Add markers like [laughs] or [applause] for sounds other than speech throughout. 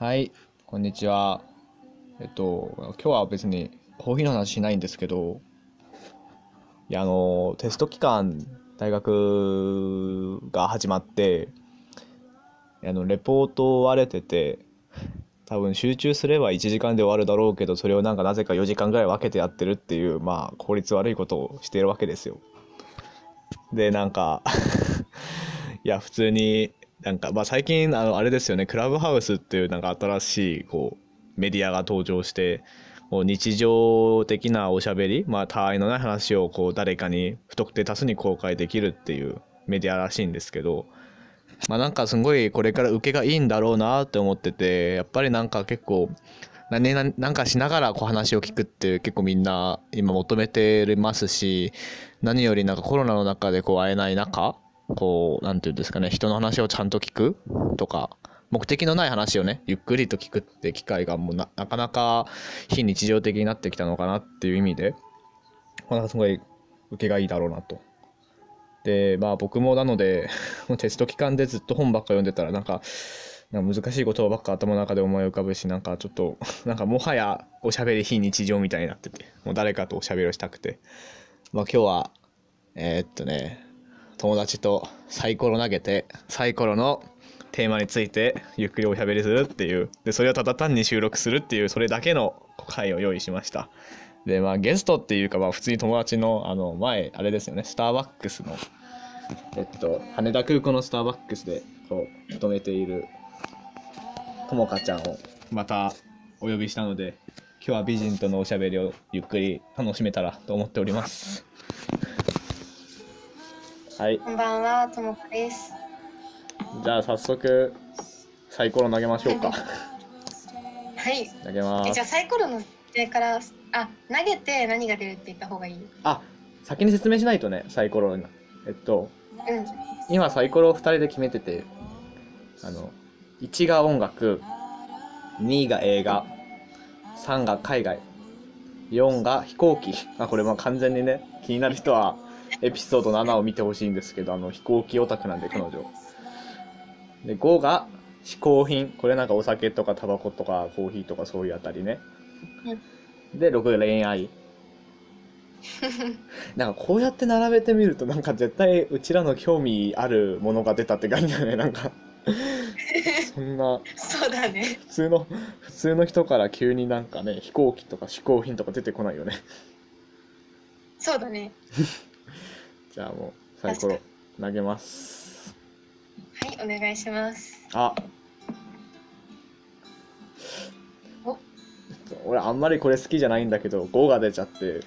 はい、こんにちは。えっと、今日は別にコーヒーの話しないんですけど、いや、あの、テスト期間、大学が始まって、あの、レポートを追われてて、多分集中すれば1時間で終わるだろうけど、それをなんかなぜか4時間ぐらい分けてやってるっていう、まあ、効率悪いことをしているわけですよ。で、なんか、[laughs] いや、普通に、なんか、まあ、最近、あの、あれですよね、クラブハウスっていう、なんか新しい、こう、メディアが登場して、こう日常的なおしゃべり、まあ、他愛のない話を、こう、誰かに、不特定多数に公開できるっていうメディアらしいんですけど、まあ、なんかすごいこれから受けがいいんだろうなって思ってて、やっぱりなんか結構、何々なんかしながらこう話を聞くって結構みんな今求めてますし、何よりなんかコロナの中でこう会えない中、こう、なんていうんですかね、人の話をちゃんと聞くとか、目的のない話をね、ゆっくりと聞くって機会がもうなかなか非日常的になってきたのかなっていう意味で、まあすごい受けがいいだろうなと。で、まあ僕もなので、[laughs] テスト期間でずっと本ばっか読んでたらなんか、なんか難しい言葉ばっか頭の中で思い浮かぶし、なんかちょっと、[laughs] なんかもはやおしゃべり非日常みたいになってて、もう誰かとおしゃべりをしたくて。まあ今日は、えーっとね、友達とサイコロ投げて、サイコロのテーマについてゆっくりおしゃべりするっていう、で、それをただ単に収録するっていう、それだけの回を用意しました。で、まあゲストっていうか、まあ普通に友達の、あの、前、あれですよね、スターバックスの、えっと、羽田空港のスターバックスで、こう、勤めている、ともかちゃんをまたお呼びしたので、今日は美人とのおしゃべりをゆっくり楽しめたらと思っております。はい。こんばんは、ともこです。じゃあ早速サイコロ投げましょうか。はい。投げまえ、じゃあす。サイコロの上から、あ、投げて何が出るって言った方がいい？あ、先に説明しないとね、サイコロに。えっと、うん。今サイコロを2人で決めてて、あの、1が音楽、2が映画、3が海外、4が飛行機。[laughs] あ、これもう完全にね、気になる人はエピソード7を見てほしいんですけど、あの、飛行機オタクなんで彼女。で、5が嗜好品。これなんかお酒とかタバコとかコーヒーとかそういうあたりね。で、6が恋愛。[laughs] なんかこうやって並べてみるとなんか絶対うちらの興味あるものが出たって感じだねなんかそんなそうだね。普通の普通の人から急になんかね飛行機とか嗜好品とか出てこないよねそうだね。[laughs] じゃあもうサイコロ投げます。はい、お願いします。あ。お。俺あんまりこれ好きじゃないんだけど5が出ちゃって。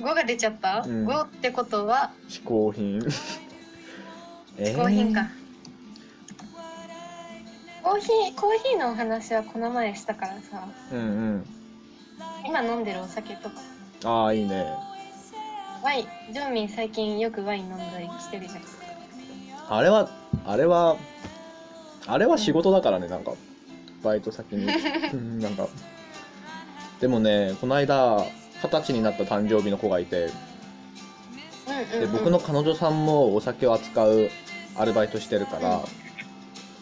5が出ちゃった、うん ?5 ってことは、嗜好品。え [laughs] 嗜好品か。コーヒー、コーヒーのお話はこの前したからさ、うんうん。今飲んでるお酒とか、ああいいねワイン、ジョンミン最近よくワイン飲んだりしてるじゃん。あれはあれはあれは仕事だからねなんか。バイト先に。[laughs] うんなんか。でもねこの間二十歳になった誕生日の子がいて。で僕の彼女さんもお酒を扱うアルバイトしてるから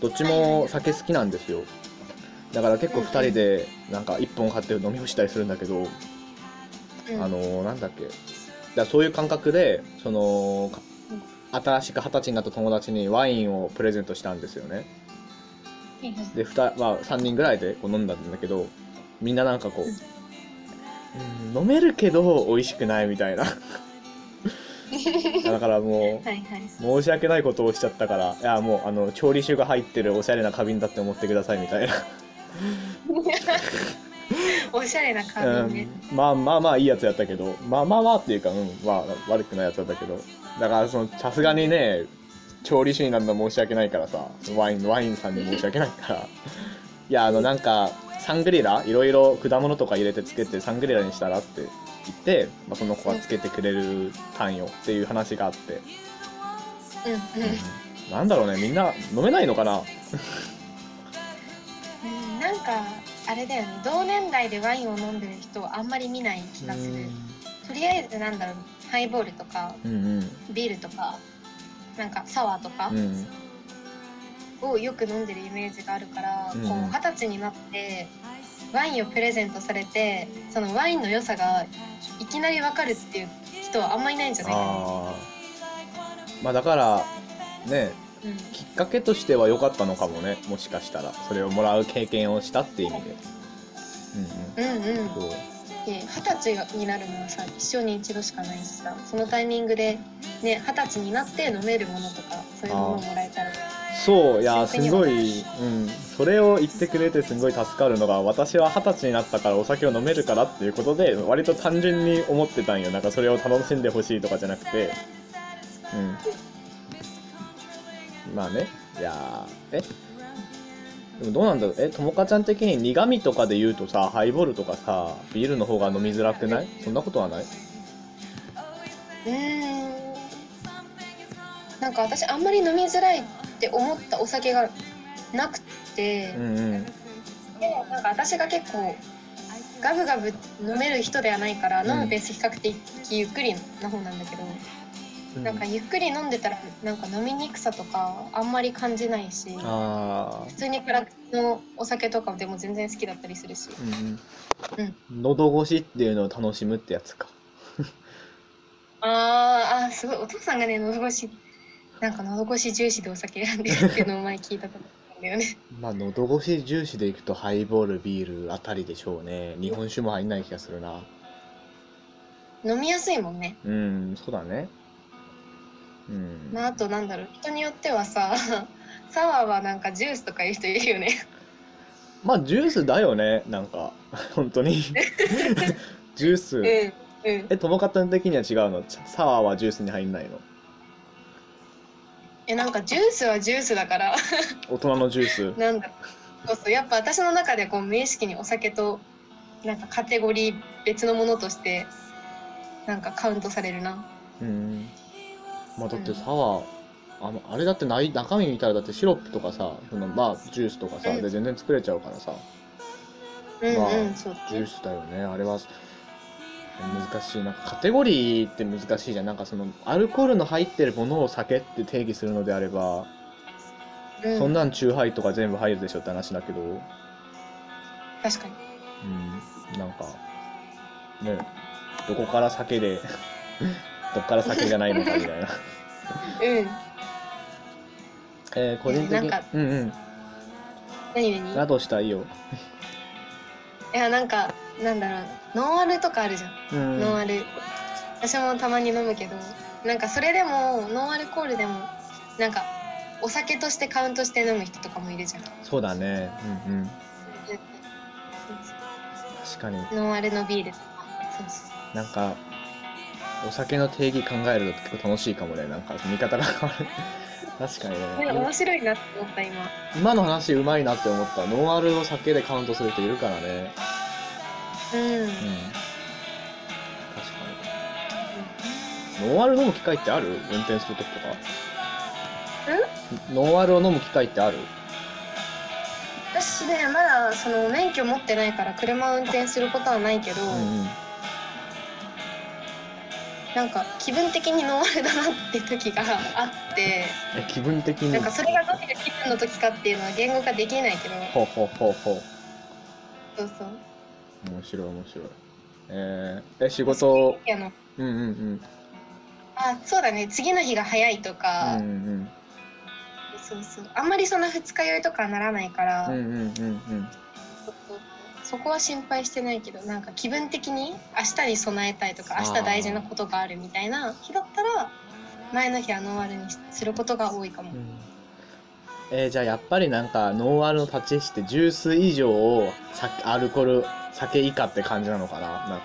どっちも酒好きなんですよ。だから結構2人でなんか1本買って飲み干したりするんだけどうん、あのーなんだっけだそういう感覚でそのか新しく二十歳になった友達にワインをプレゼントしたんですよね。で 2, まあ、3人ぐらいでこう飲んだんだけどみんななんかこう、うん、飲めるけど美味しくないみたいな。[laughs] だからもうはいはい。申し訳ないことをしちゃったからいやもうあの調理酒が入ってるおしゃれな花瓶だって思ってくださいみたいな、[laughs] [laughs] おしゃれな感じね。うん、まあまあまあいいやつやったけど。まあまあまあっていうか、うん、まあ悪くないやつだったけど。だからそのさすがにね調理酒になるのは申し訳ないからさ。ワインワインさんに申し訳ないから。[laughs] いやあのなんかサングリラいろいろ果物とか入れてつけてサングリラにしたらって言って、まあ、その子がつけてくれるたんよっていう話があって、うん。うん。なんだろうね。みんな飲めないのかな？[laughs] うんなんかあれだよね。同年代でワインを飲んでる人はあんまり見ない気がする。とりあえずなんだろう。ハイボールとかうんうん。ビールとかなんかサワーとか、うん。をよく飲んでるイメージがあるから、うんこう二十歳になってワインをプレゼントされてそのワインの良さがいきなりわかるっていう人はあんまいないんじゃないかな。まあだからねうんきっかけとしては良かったのかもねもしかしたら。それをもらう経験をしたっていう意味で。うんうん。うんうん。そう。で二十歳になるのはさ一生に一度しかないしさ。そのタイミングでね二十歳になって飲めるものとかそういうものをもらえたら。そういやすごい、うん、それを言ってくれてすごい助かるのが私は二十歳になったからお酒を飲めるからっていうことで割と単純に思ってたんよ。なんかそれを楽しんでほしいとかじゃなくて。うんまあね。いやーえ？でもどうなんだろう？えともかちゃん的に苦味とかで言うとさハイボールとかさビールの方が飲みづらくない？そんなことはない？うーんなんか私あんまり飲みづらいって思ったお酒がなくて、うんうん。でなんか私が結構ガブガブ飲める人ではないから、うん飲むペース比較的ゆっくりな方なんだけど、なんかゆっくり飲んでたらなんか飲みにくさとかあんまり感じないし普通に暗口のお酒とかでも全然好きだったりするし。うんうん、喉越しっていうのを楽しむってやつか。[laughs] あーあーすごい。お父さんがね喉越しなんか喉越し重視でお酒選んでるっていうのを前聞いたことあるんだよね。[laughs] まあ喉越し重視でいくとハイボールビールあたりでしょうね。日本酒も入んない気がするな。飲みやすいもんね。うんそうだねうん。まああとなんだろう人によってはさ [laughs] サワーはなんかジュースとかいう人いるよね。まあジュースだよねなんか。本当に。[laughs] ジュース。うんうん。えともかたん的には違うの？サワーはジュースに入んないの？えなんかジュースはジュースだから。[laughs] 大人のジュース。なんだ。そうそうやっぱ私の中でこう無意識にお酒となんかカテゴリー別のものとしてなんかカウントされるな。うんまあだってサワーあのあれだってない中身見たらだってシロップとかさそのまあジュースとかさ、うん。で全然作れちゃうからさ。うんうん、まあジュースだよねあれは。難しい。なんかカテゴリーって難しいじゃん。なんかそのアルコールの入ってるものを酒って定義するのであれば、うん、そんなんチューハイとか全部入るでしょって話だけど。確かに。うん。なんかねどこから酒でどっから酒じゃないのかみたいな。うん。えー個人的にうんうん。何何？などしたらいいよ。いやなんかなんだろうノンアルとかあるじゃん、うんノンアル。私もたまに飲むけど。なんかそれでもノンアルコールでもなんかお酒としてカウントして飲む人とかもいるじゃん。そうだね。うん。うん。確かに。ノンアルのビールとか。そうそう。なんかお酒の定義考えると結構楽しいかもね。なんか見方が変わる。[laughs] 確かにね、ね面白いなって思った今。今の話うまいなって思った。ノンアルを酒でカウントする人いるからね。うん、うん。確かに。ノンアル飲む機会ってある？運転するときとかノンアルを飲む機会ってある？私ねまだその免許持ってないから車を運転することはないけど、うんうんなんか気分的にノンアルだなって時があってえ気分的に？なんかそれがどういう気分の時かっていうのは言語化できないけどほうほうほうほう。そうそう。面白い面白い。えー、え仕事？うんうんうん。あそうだね。次の日が早いとか、うんうんそうそう。あんまりそんな二日酔いとかはならないから、うんうんうんうんそこは心配してないけどなんか気分的に明日に備えたいとか明日大事なことがあるみたいな日だったら前の日はノンアルにすることが多いかも、うん。えーじゃあやっぱりなんかノンアルの立ち位置ってジュース以上をさアルコール酒以下って感じなのかな？なんか。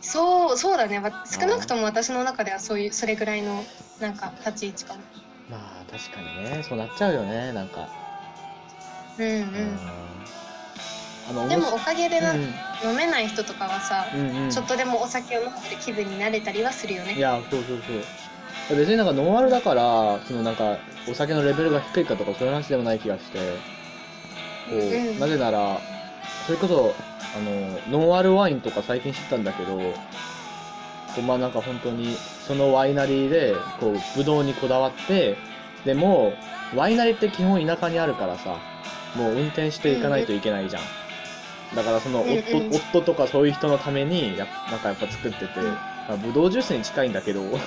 そうそうだね。わ少なくとも私の中ではそういうそれぐらいのなんか立ち位置かも。まあ確かにね。そうなっちゃうよね。なんか。うんうん、あのでもおかげでな、うん。飲めない人とかはさ、うんうん。ちょっとでもお酒を飲んでる気分になれたりはするよね。いやそうそうそう。別になんかノンアルだからそのなんかお酒のレベルが低いかとかそういう話でもない気がして。こう、うん。なぜならそれこそあのノンアルワインとか最近知ったんだけどこうまあなんか本当にそのワイナリーでこうブドウにこだわってでもワイナリーって基本田舎にあるからさもう運転していかないといけないじゃん、だからその夫,、うんうん。夫とかそういう人のためにやなんかやっぱ作ってて、うん。まあ、ブドウジュースに近いんだけど。[laughs]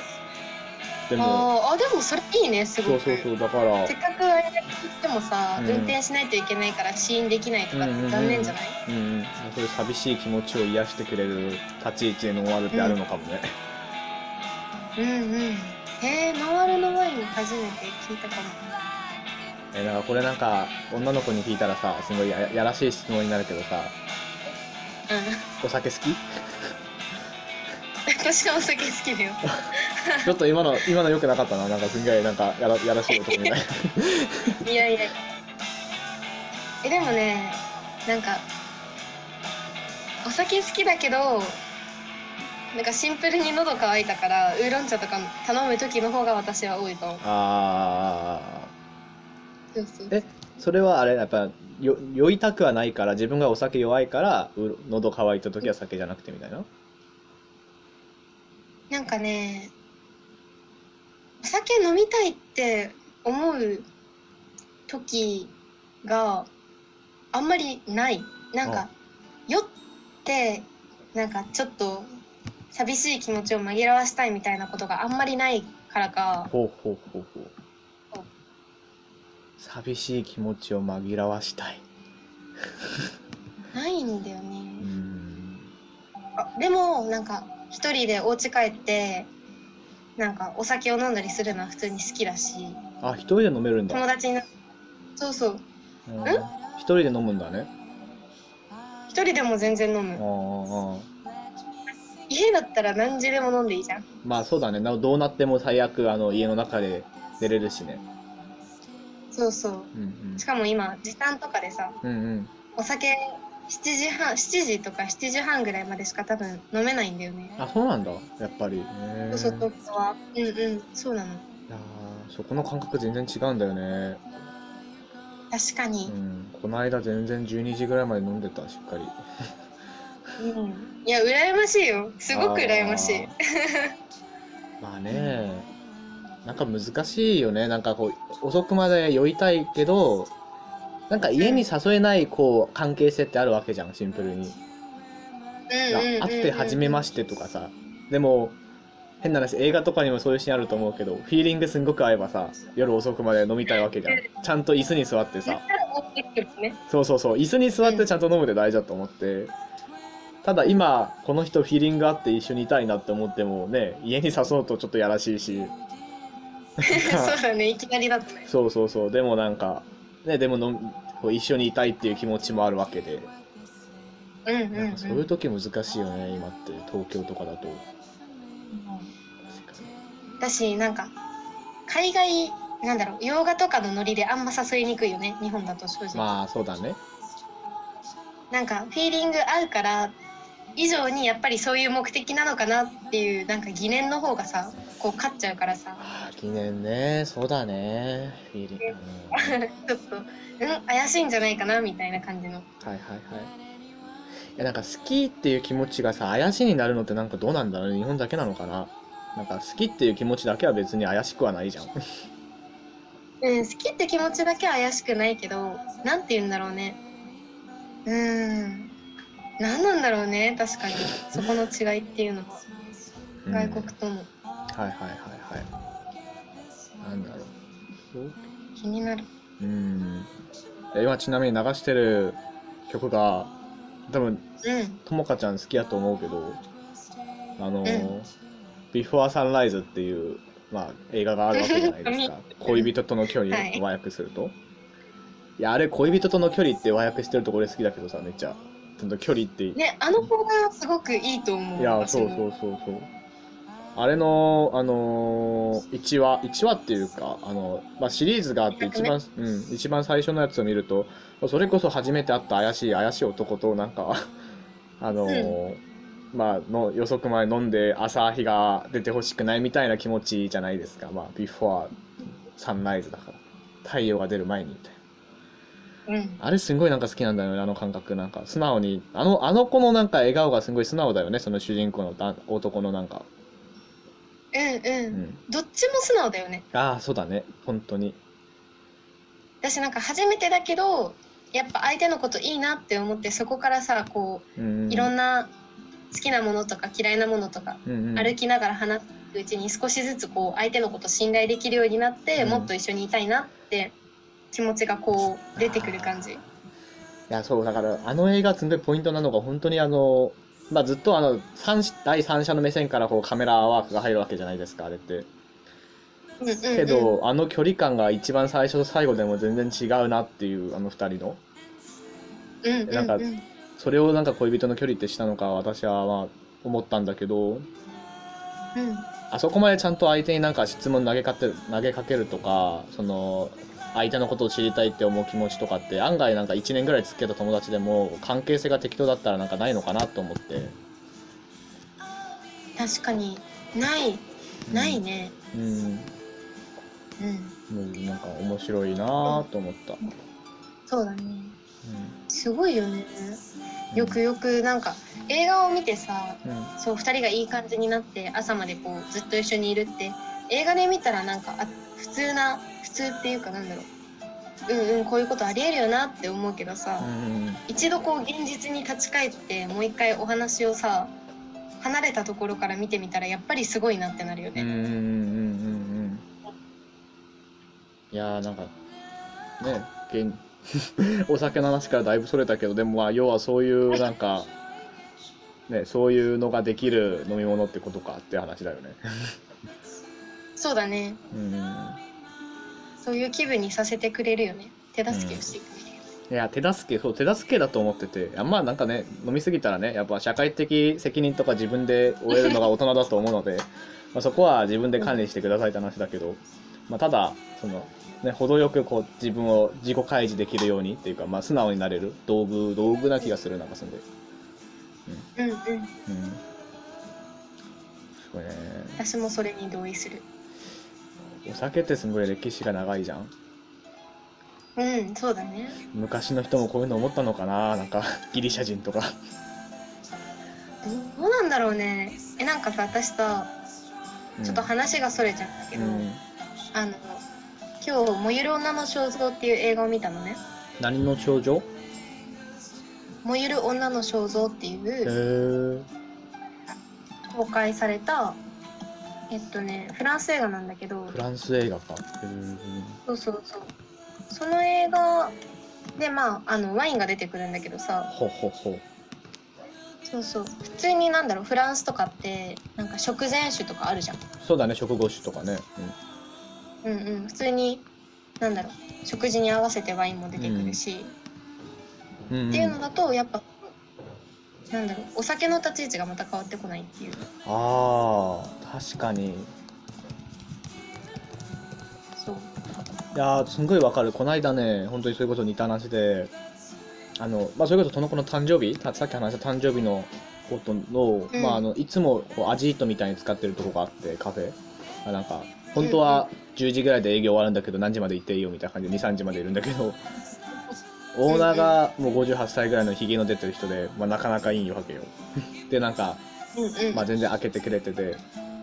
でもあでもそれいいねすごく。そうそうそうだから。せっかくあれだけ言ってもさ、うん。運転しないといけないから試飲できないとかっうんうんうん。て残念じゃない、うんうん。そういう寂しい気持ちを癒してくれる立ち位置でノンアルってあるのかもね、うん、うん。へえノンアルのワイン初めて聞いたかもえだからこれなんか女の子に聞いたらさすごいややらしい質問になるけどさ。うん。お酒好き？私はお酒好きだよ。[laughs] ちょっと今の今の良くなかったな。なんかすんげえなんかやらやらしい男みたい [laughs] いやいや。えでもねなんかお酒好きだけどなんかシンプルに喉乾いたからウーロン茶とか頼む時の方が私は多いかもあそうそうえそれはあれやっぱよ酔いたくはないから自分がお酒弱いからう喉乾いた時は酒じゃなくてみたいな？なんかねお酒飲みたいって思う時があんまりない。なんか酔ってなんかちょっと寂しい気持ちを紛らわしたいみたいなことがあんまりないからか。ほうほうほうほう寂しい気持ちを紛らわしたい。ないんだようねん。あでもなんか一人でお家帰ってなんかお酒を飲んだりするのは普通に好きだし。あ一人で飲めるんだ。友達になそうそう。うん。一人で飲むんだね。一人でも全然飲あむ家だったら何時でも飲んでいいじゃん。ーまあそうだね。などうなっても最悪あの家の中で出れるしねそうそう。うんしかも今時短とかでさうんうん。うんお酒7時半7時とか7時半ぐらいまでしか多分飲めないんだよね。あそうなんだ。やっぱり。そうそう東京はうんうん。そうなの。いやーそこの感覚全然違うんだよね。確かに。う、ん。この間全然12時ぐらいまで飲んでたしっかり。うん、いや羨ましいよ。すごく羨ましい。まあねなんか難しいよね。なんかこう遅くまで酔いたいけどなんか家に誘えないこう関係性ってあるわけじゃんシンプルに。会って初めましてとかさ。でも変な話映画とかにもそういうシーンあると思うけどフィーリングすんごく合えばさ夜遅くまで飲みたいわけじゃん。ちゃんと椅子に座ってさ。そうそうそう。椅子に座ってちゃんと飲むで大事だと思って、ただ今この人フィーリングあって一緒にいたいなって思ってもね家に誘うとちょっとやらしいし [laughs] そうだねいきなりだとね。そうそうそう。でもなんかねでものこう一緒にいたいっていう気持ちもあるわけで、うんうん、うん。そういう時難しいよね今って。東京とかだと。確かにだしなんか海外なんだろう洋画とかのノリであんま誘いにくいよね日本だと正直、まあそうだね。なんかフィーリング合うから以上にやっぱりそういう目的なのかなっていうなんか疑念の方がさこう勝っちゃうからさ。あー記念ね。そうだね。フィーリン。グね [laughs] ちょっとうん怪しいんじゃないかなみたいな感じの。はいはいはい。いやなんか好きっていう気持ちがさ怪しになるのってなんかどうなんだろうね。日本だけなのかな。なんか好きっていう気持ちだけは別に怪しくはないじゃん。[laughs] うん好きって気持ちだけは怪しくないけどなんて言うんだろうね。うーん何なんだろうね確かに。そこの違いっていうの。はうん。外国とのはいはいはいはい。なんだろう。気になる。うん。今ちなみに流してる曲が多分うん。ともかちゃん好きやと思うけどあの、うん。ビフォーサンライズっていう、まあ、映画があるわけじゃないですか。[laughs] 恋人との距離はい。を和訳すると、い、やあれ恋人との距離って和訳してるところ好きだけどさめっちゃと距離って。ねあの子がすごくいいと思う。いやそうそうそうそう。あれのあのー、1話1話っていうかあの、まあ、シリーズがあって一番、うん、一番最初のやつを見るとそれこそ初めて会った怪しい怪しい男となんか [laughs] あのーまあの予測前飲んで朝日が出てほしくないみたいな気持ちじゃないですか。まあビフォーサンライズだから。太陽が出る前にみたいなうん。あれすごいなんか好きなんだよねあの感覚なんか。素直に。あのあの子のなんか笑顔がすごい素直だよねその主人公のだ男のなんか。うんうん。ん。どっちも素直だよね。ああそうだね。本当に。私なんか初めてだけどやっぱ相手のこといいなって思ってそこからさこうんういろんな好きなものとか嫌いなものとかうんうん。歩きながら話すうちに少しずつこう相手のこと信頼できるようになって、うん。もっと一緒にいたいなって気持ちがこう出てくる感じ。いやそうだからあの映画すごいポイントなのが本当にあの、まあ、ずっとあの三第三者の目線からこうカメラワークが入るわけじゃないですかあれって。うんうんうん。けど、あの距離感が一番最初と最後でも全然違うなっていうあの二人の。うんうんうん、なんかそれをなんか恋人の距離ってしたのか私はまあ思ったんだけど。うん。あそこまでちゃんと相手になんか質問投げかける投げかけるとかその相手のことを知りたいって思う気持ちとかって案外なんか1年ぐらい付き合った友達でも関係性が適当だったらなんかないのかなと思って。確かに。ない。ないね。うん。うん。うん。なんか面白いなぁと思った、うん。そうだね。すごいよね。よくよくなんか映画を見てさうん。そう2人がいい感じになって朝までこうずっと一緒にいるって映画で見たらなんかあ普通な普通っていうかなんだろう。うんうんこういうことありえるよなって思うけどさ、うん一度こう現実に立ち返ってもう一回お話をさ離れたところから見てみたらやっぱりすごいなってなるよね。うんうんうんうんうんいやーなんかね現 [laughs] お酒の話からだいぶそれたけどでもまあ要はそういうなんかねそういうのができる飲み物ってことかって話だよね。そうだね。うんそういう気分にさせてくれるよね。手助けをしてくれるよね、いや手助けそう手助けだと思ってて。あまあなんかね飲みすぎたらねやっぱ社会的責任とか自分で負えるのが大人だと思うので [laughs] まあそこは自分で管理してくださいって話だけど、まあ、ただそのね程よくこう自分を自己開示できるようにっていうか、まあ、素直になれる。道具道具な気がするなんかすんで。うん。うん。うん。すごいね。私もそれに同意するお酒ってすごい歴史が長いじゃん。うんそうだね。昔の人もこういうの思ったのかな？なんか [laughs] ギリシャ人とか。どうなんだろうね。えなんかさ私さうん。ちょっと話がそれちゃうんだけど、うん。あの今日「燃ゆる女の肖像」っていう映画を見たのね。何の頂上「燃ゆる女の肖像」っていへうえ公開されたえっとねフランス映画なんだけど。フランス映画か。へそうそうそう。その映画でまああのワインが出てくるんだけどえさ。ほほほそうそう。普通になんだろうフランスとかってなんか食前酒とかあるじゃん。そうだね食後酒とかね、うん。うん普通になんだろう。食事に合わせてワインも出てくるし、うんうん。っていうのだとやっぱなんだろう。お酒の立ち位置がまた変わってこないっていう。ああ確かに。そう。いやーすんごいわかる。この間ね本当にそういうこと似た話であの、まあ、それこそその子の誕生日たさっき話した誕生日のことの,、うん。まあ、あのいつもこうアジートみたいに使ってるとこがあってカフェ。あなんか本当は10時ぐらいで営業終わるんだけど何時まで行っていいよみたいな感じで23時までいるんだけど [laughs] オーナーがもう58歳ぐらいのひげの出てる人で、まあ、なかなかいいわけよ。でなんかまあ、全然開けてくれてて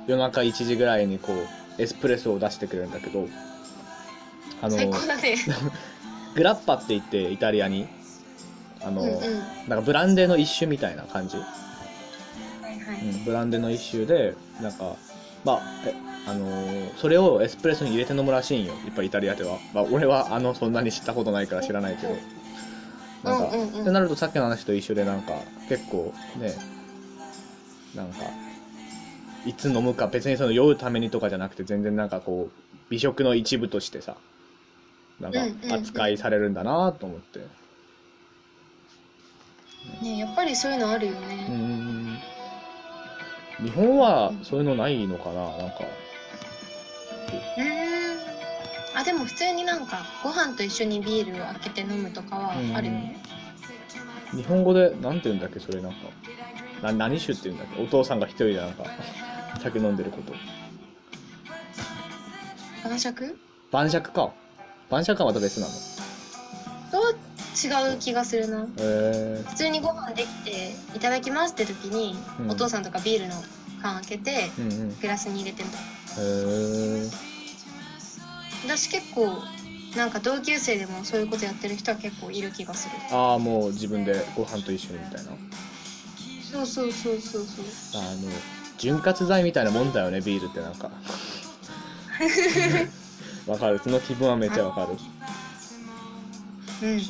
夜中1時ぐらいにこうエスプレッソを出してくれるんだけどあの最高だね。[laughs] グラッパって言ってイタリアに。あの、うんうん。なんかブランデーの一種みたいな感じ、はいはい、うん、ブランデーの一種でなんかまあえあのーそれをエスプレッソに入れて飲むらしいんよ。いっぱいイタリアでは、まあ、俺はあのそんなに知ったことないから知らないけど。なんか、うんうんうん。ってなるとさっきの話と一緒でなんか結構ねなんかいつ飲むか別にその酔うためにとかじゃなくて全然なんかこう美食の一部としてさなんか扱いされるんだなと思って。ねやっぱりそういうのあるよね、ん。日本はそういうのないのかななんか。うーん。あでも普通になんかご飯と一緒にビールを開けて飲むとかはあるよね、日本語でなんて言うんだっけそれなんか。な何酒って言うんだっけお父さんが一人でなんか酒飲んでること。晩酌？晩酌か。晩酌はまた別なの？と違う気がするな。へえ普通にご飯できていただきますって時に、うん。お父さんとかビールの缶開けてうんうん。グラスに入れてへえ私結構なんか同級生でもそういうことやってる人は結構いる気がする。ああもう自分でご飯と一緒にみたいな。そうそうそうそうそう。あの潤滑剤みたいなもんだよねビールってなんか。[laughs] わかる？その気分はめっちゃわかる。うんうん。うん。い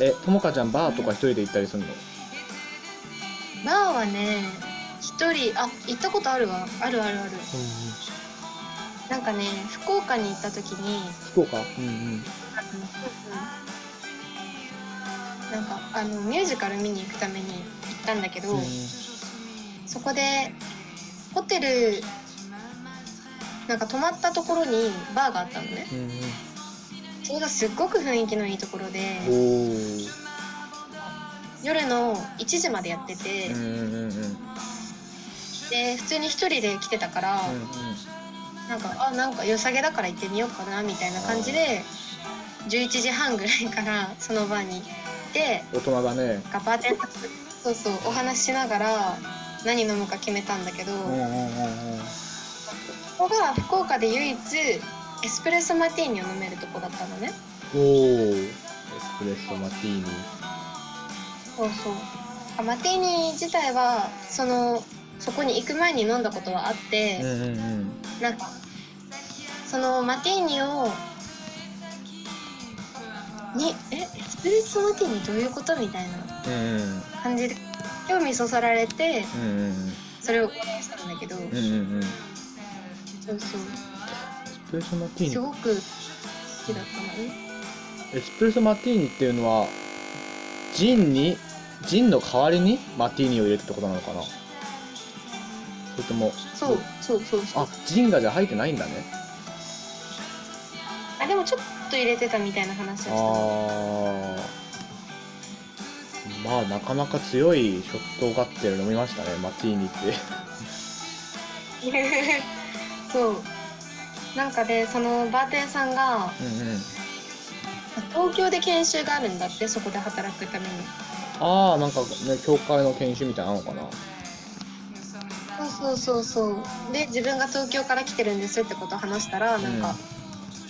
や。えともかちゃんバーとか一人で行ったりするの？バーはね一人あ行ったことあるわ。あるあるある。なんかね福岡に行った時に福岡？うんうんなんかあのミュージカル見に行くために行ったんだけど、そこでホテルなんか泊まったところにバーがあったのね。うんうん。それがすっごく雰囲気のいいところで夜の1時までやってて、うんうんうんうん。で普通に一人で来てたから、なんかあなんか良さげだから行ってみようかなみたいな感じで11時半ぐらいからそのバーに行って大人だね。なんかバーテンそうそうお話ししながら何飲むか決めたんだけど、うんうんうんうんここが福岡で唯一エスプレッソマティーニを飲めるとこだったのね。おおエスプレッソマティーニ。そうそう。あマティーニ自体はそのそこに行く前に飲んだことはあって、うんうんうん。なんかそのマティーニをにえエスプレッソマティーニどういうことみたいなうんうん感じで興味そそられてうんうんそれをお願いしたんだけど、うんうんうん。そうそうエスプレッソマティーニ。すごく好きだったのね。エスプレッソマティーニっていうのはジンにジンの代わりにマティーニを入れるってことなのかな？それともそうそうそうそう。あジンがじゃあ入ってないんだね。あでもちょっと入れてたみたいな話をしたあのー。まあなかなか強いショットガッテル飲みましたね。マティーニって。[laughs] そう。なんかでそのバーテンさんがうんうん。東京で研修があるんだってそこで働くために。ああなんかね教会の研修みたいなのかな。そうそうそうそう。で自分が東京から来てるんですってことを話したらなんか、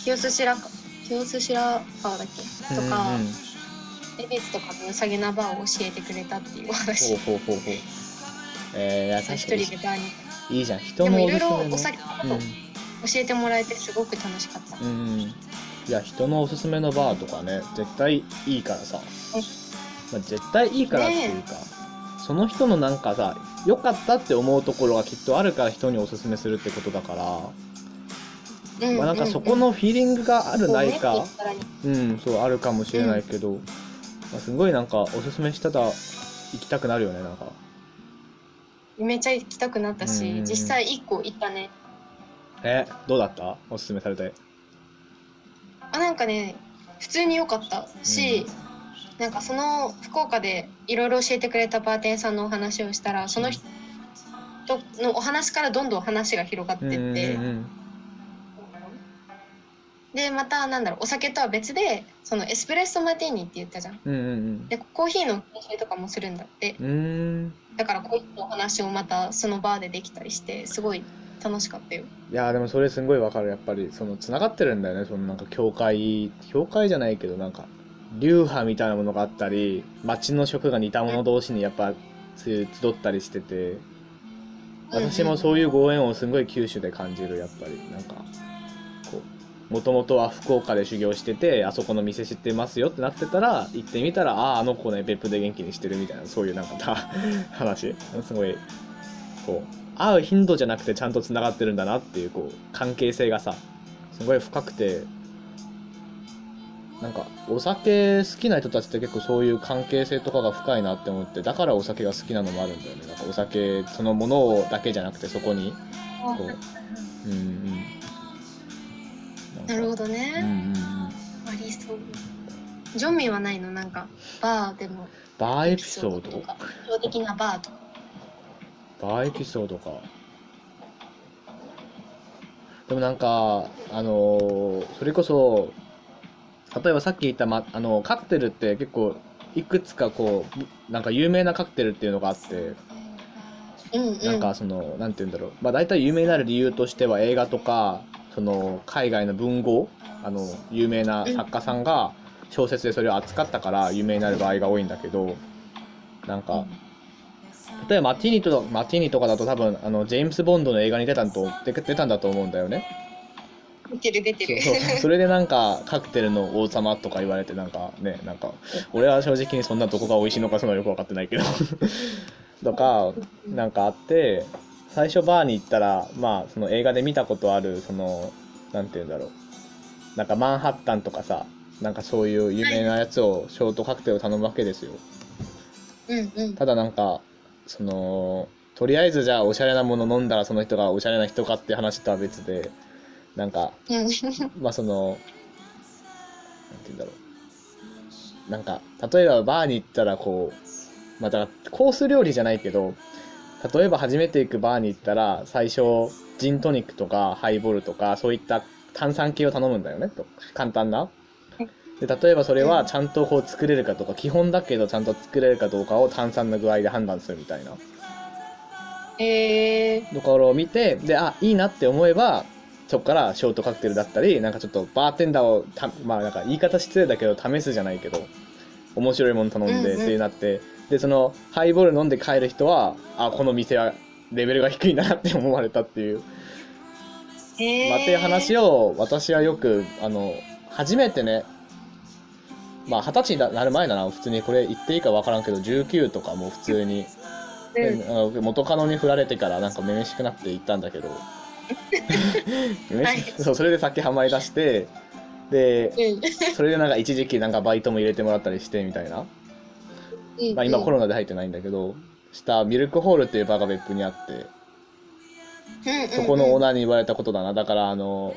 清須白か清須白川だっけ？とか、うんうとかの良さげなバーを教えてくれたっていうお話。ほうほうほうほう。えー、確かに。人でバーに。いいじゃん。人でのもいろいろお酒を教えてもらえてすごく楽しかった、うん、うん、いや人のおすすめのバーとかね絶対いいからさ、まあ、絶対いいからっていうか、その人のなんかさ良かったって思うところがきっとあるから人におすすめするってことだから、うんまあ、なんかそこのフィーリングがあるないか、こうねんそうあるかもしれないけど、まあ、すごいなんかおすすめしたら行きたくなるよねなんか。めっちゃ行きたくなったし、うん。うん実際1個行ったね。えどうだった？おすすめされてあなんかね普通に良かったし、なんかその福岡でいろいろ教えてくれたバーテンさんのお話をしたらその人のお話からどんどん話が広がってって、うんうんでまたなんだろうお酒とは別でそのエスプレッソマティーニって言ったじゃん。うんうんでコーヒーの研修とかもするんだって。うんうん。だからコーヒーのお話をまたそのバーでできたりしてすごい楽しかったよ。いやーでもそれすごいわかる。やっぱりそのつながってるんだよね。そのなんか教会教会じゃないけどなんか流派みたいなものがあったり町の食が似た者同士にやっぱつ集ったりしてて。私もそういうご縁をすごい九州で感じるやっぱり。なんかこうもともとは福岡で修行しててあそこの店知ってますよってなってたら行ってみたらあああの子ね別府で元気にしてるみたいなそういうなんかた話。すごいこう会う頻度じゃなくてちゃんとつながってるんだなっていうこう関係性がさすごい深くてなんかお酒好きな人たちって結構そういう関係性とかが深いなって思ってだからお酒が好きなのもあるんだよね。なんかお酒そのものをだけじゃなくてそこにこううんうんなるほどうんうんうん。ありそう。ジョンミンはないの？なんかバーでも。バーエピソード？とか印象的なバーとか。バーエピソードか。でもなんかあのーそれこそ例えばさっき言った、ま、あのカクテルって結構いくつかこうなんか有名なカクテルっていうのがあってうんうん。なんかそのなんて言うんだろう。まあ大体有名になる理由としては映画とかその海外の文豪あの有名な作家さんが小説でそれを扱ったから有名になる場合が多いんだけどなんか例えばマティーニとマティーニとかだと多分あのジェームス・ボンドの映画に出たんと出出たんだと思うんだよね。出てる出てる。そう [laughs] それでなんかカクテルの王様とか言われてなんかねなんか俺は正直にそんなどこが美味しいのかそんなのよく分かってないけど。[laughs] とかなんかあって最初バーに行ったらまあその映画で見たことあるそのなんて言うんだろう。なんかマンハッタンとかさなんかそういう有名なやつをショートカクテルを頼むわけですよ。うんうん。ただなんかそのとりあえずじゃあおしゃれなもの飲んだらその人がおしゃれな人かって話とは別でなんかうん。まあその、なんて言うんだろう。なんか、例えばバーに行ったらこう、まあだからコース料理じゃないけど、例えば初めて行くバーに行ったら、最初、ジントニックとかハイボールとか、そういった炭酸系を頼むんだよね、と簡単な。で例えばそれはちゃんとこう作れるかとか、基本だけどちゃんと作れるかどうかを炭酸の具合で判断するみたいな。えー、ところを見てであいいなって思えばそこからショートカクテルだったりなんかちょっとバーテンダーをたまあなんか言い方失礼だけど試すじゃないけど面白いもの頼んでうんうんっていうなって、でそのハイボール飲んで帰る人はあこの店はレベルが低いなって思われたっていう、えー、まあ、っていう話を私はよくあの初めてねまあ二十歳になる前だな普通に。これ言っていいか分からんけど19とかも普通にうん。元カノに振られてからなんかめめしくなって行ったんだけど。[laughs] めめしそうそれで酒ハマりだしてでうん。それでなんか一時期なんかバイトも入れてもらったりしてみたいな、うんまあ、今コロナで入ってないんだけどしたミルクホールっていうバーが別府にあってそこのオーナナーに言われたことだな。だからあの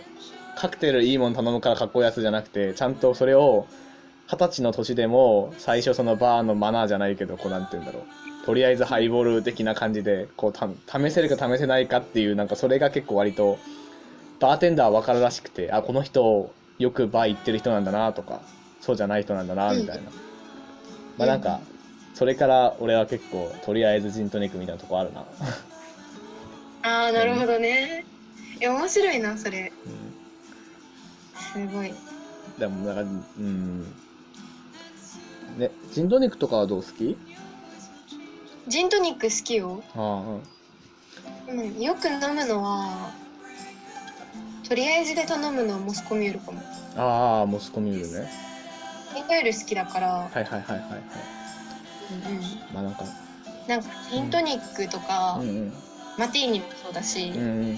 カクテルいいもの頼むからかっこいいやつじゃなくてちゃんとそれを二十歳の年でも最初そのバーのマナーじゃないけどこうなんて言うんだろう。とりあえずハイボール的な感じでこうた試せるか試せないかっていうなんかそれが結構割とバーテンダー分かるらしくてあこの人よくバー行ってる人なんだなとかそうじゃない人なんだなみたいな、まあなんかそれから俺は結構とりあえずジントニックみたいなとこあるな、ああなるほどね。いや面白いなそれ。うん。すごい。でもなんかうん。ねジントニックとかはどう好き？ジントニック好きよ、ああうん。うん、よく飲むのはとりあえずで頼むのはモスコミュールかも。ああモスコミュールね。ミカエル好きだから、はいはいはいはいはい。うんうん、まあなんか。なんかジントニックとか、うんうん。マティーニもそうだし、うんうん。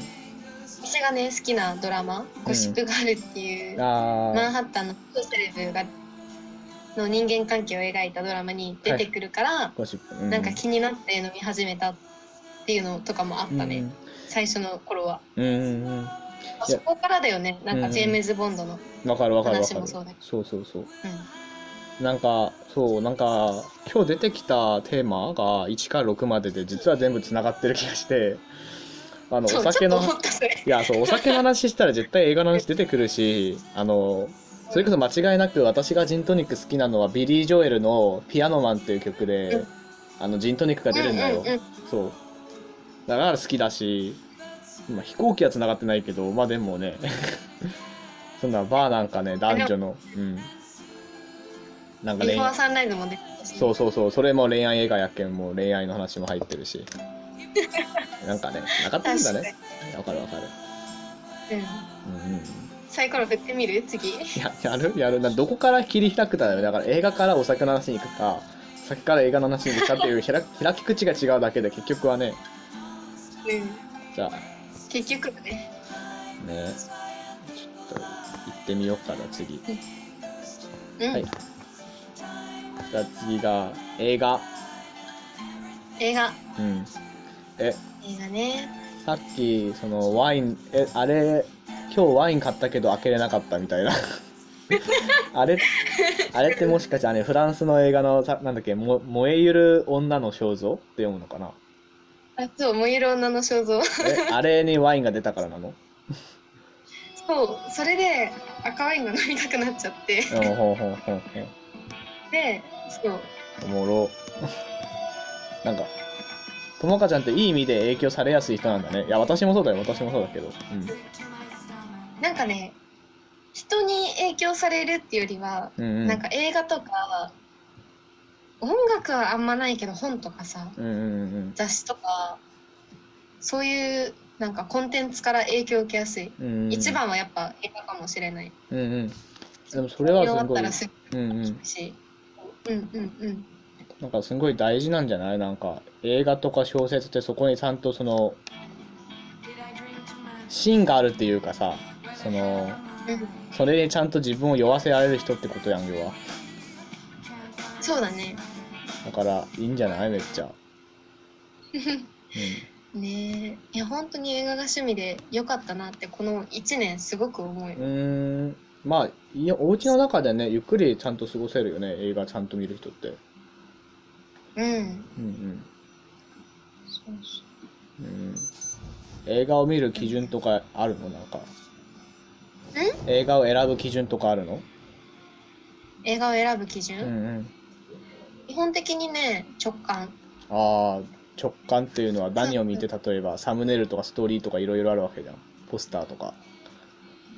私がね好きなドラマ「ゴシップガール」っていう、マンあハッタンのセレブがの人間関係を描いたドラマに出てくるから、あゴシップ、うなんか気になって飲み始めたっていうのとかもあったね、最初の頃は。うんうんうん。そこからだよねなんかジェームズ・ボンドの、わかるわかるわかる。話もそうだけそうそうそう。うんなんかそうなんか今日出てきたテーマが1から6までで実は全部つながってる気がしてあのお酒のいやそうお酒の話したら絶対映画の話出てくるしあのそれこそ間違いなく私がジントニック好きなのはビリー・ジョエルの「ピアノマン」っていう曲で、うん。あのジントニックが出るんだよ、うんうんうん。そう。だから好きだし、まあ、飛行機は繋がってないけどまあでもね。[laughs] そんなバーなんかね男女のうんなんか恋愛。そうそうそう。それも恋愛映画やけんもう恋愛の話も入ってるし。[laughs] なんかねなかったんだね。わかるわかる。に、うん、うんうん。サイコロ振ってみる？次。ややる？やる？などこから切り開くかだよね。だから映画からお酒の話に行くか先から映画の話に行くかっていう [laughs] 開開き口が違うだけで結局はね。うん。じゃあ。結局ね。ね。ちょっと行ってみようかな次。うん、はいじゃあ次が映画。映画。うん。え映画ね。さっきそのワインえあれ今日ワイン買ったけど開けれなかったみたいな。[laughs] あれあれってもしかしてあれフランスの映画のさなんだっけも燃えゆる女の肖像？って読むのかな？あそう燃える女の肖像。えあれにワインが出たからなの？そうそれで赤ワインが飲みたくなっちゃって。うんほうほうほうほうでそう。おもろ。なんかともかちゃんっていい意味で影響されやすい人なんだね。いや私もそうだよ。私もそうだけど。なんかね人に影響されるっていうよりは、うんうん。うんなんか映画とか音楽はあんまないけど本とかさうんうんうん雑誌とかそういうなんかコンテンツから影響を受けやすい、うんうん。うん一番はやっぱ映画かもしれない。うんうん。でもそれはすごい。ったらすぐうんうんうん、うんうん。なんかすごい大事なんじゃない？なんか映画とか小説ってそこにちゃんとその芯があるっていうかさそのうんそれにちゃんと自分を酔わせられる人ってことやん要は。そうだね。だからいいんじゃない？めっちゃ、う [laughs] ねえ。いや本当に映画が趣味でよかったなってこの1年すごく思うよ。ん、うーんまあいやお家の中でねゆっくりちゃんと過ごせるよね映画ちゃんと見る人って。うん。うんうん。そうそう。ん。映画を見る基準とかあるの？なんか。映画を選ぶ基準とかあるの？う映画を選ぶ基準、うんうん。基本的にね直感。ああ直感っていうのは何を見て例えばサムネイルとかストーリーとかいろいろあるわけじゃん。ポスターとか。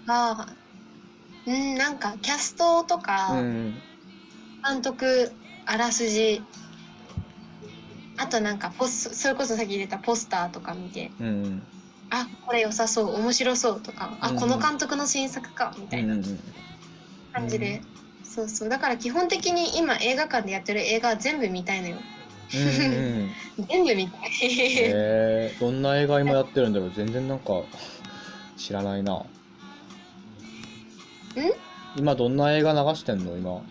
がうんなんかキャストとか、うん監督あらすじあとなんかポスそれこそさっき出たポスターとか見てうん。うんあこれ良さそう面白そうとかあうんこの監督の新作かみたいなうんうん感じで、そうそう。だから基本的に今映画館でやってる映画は全部見たいのよ。うんうん [laughs] 全部見たい、えー、どんな映画今やってるんだろう。全然なんか知らないな今どんな映画流してんの？今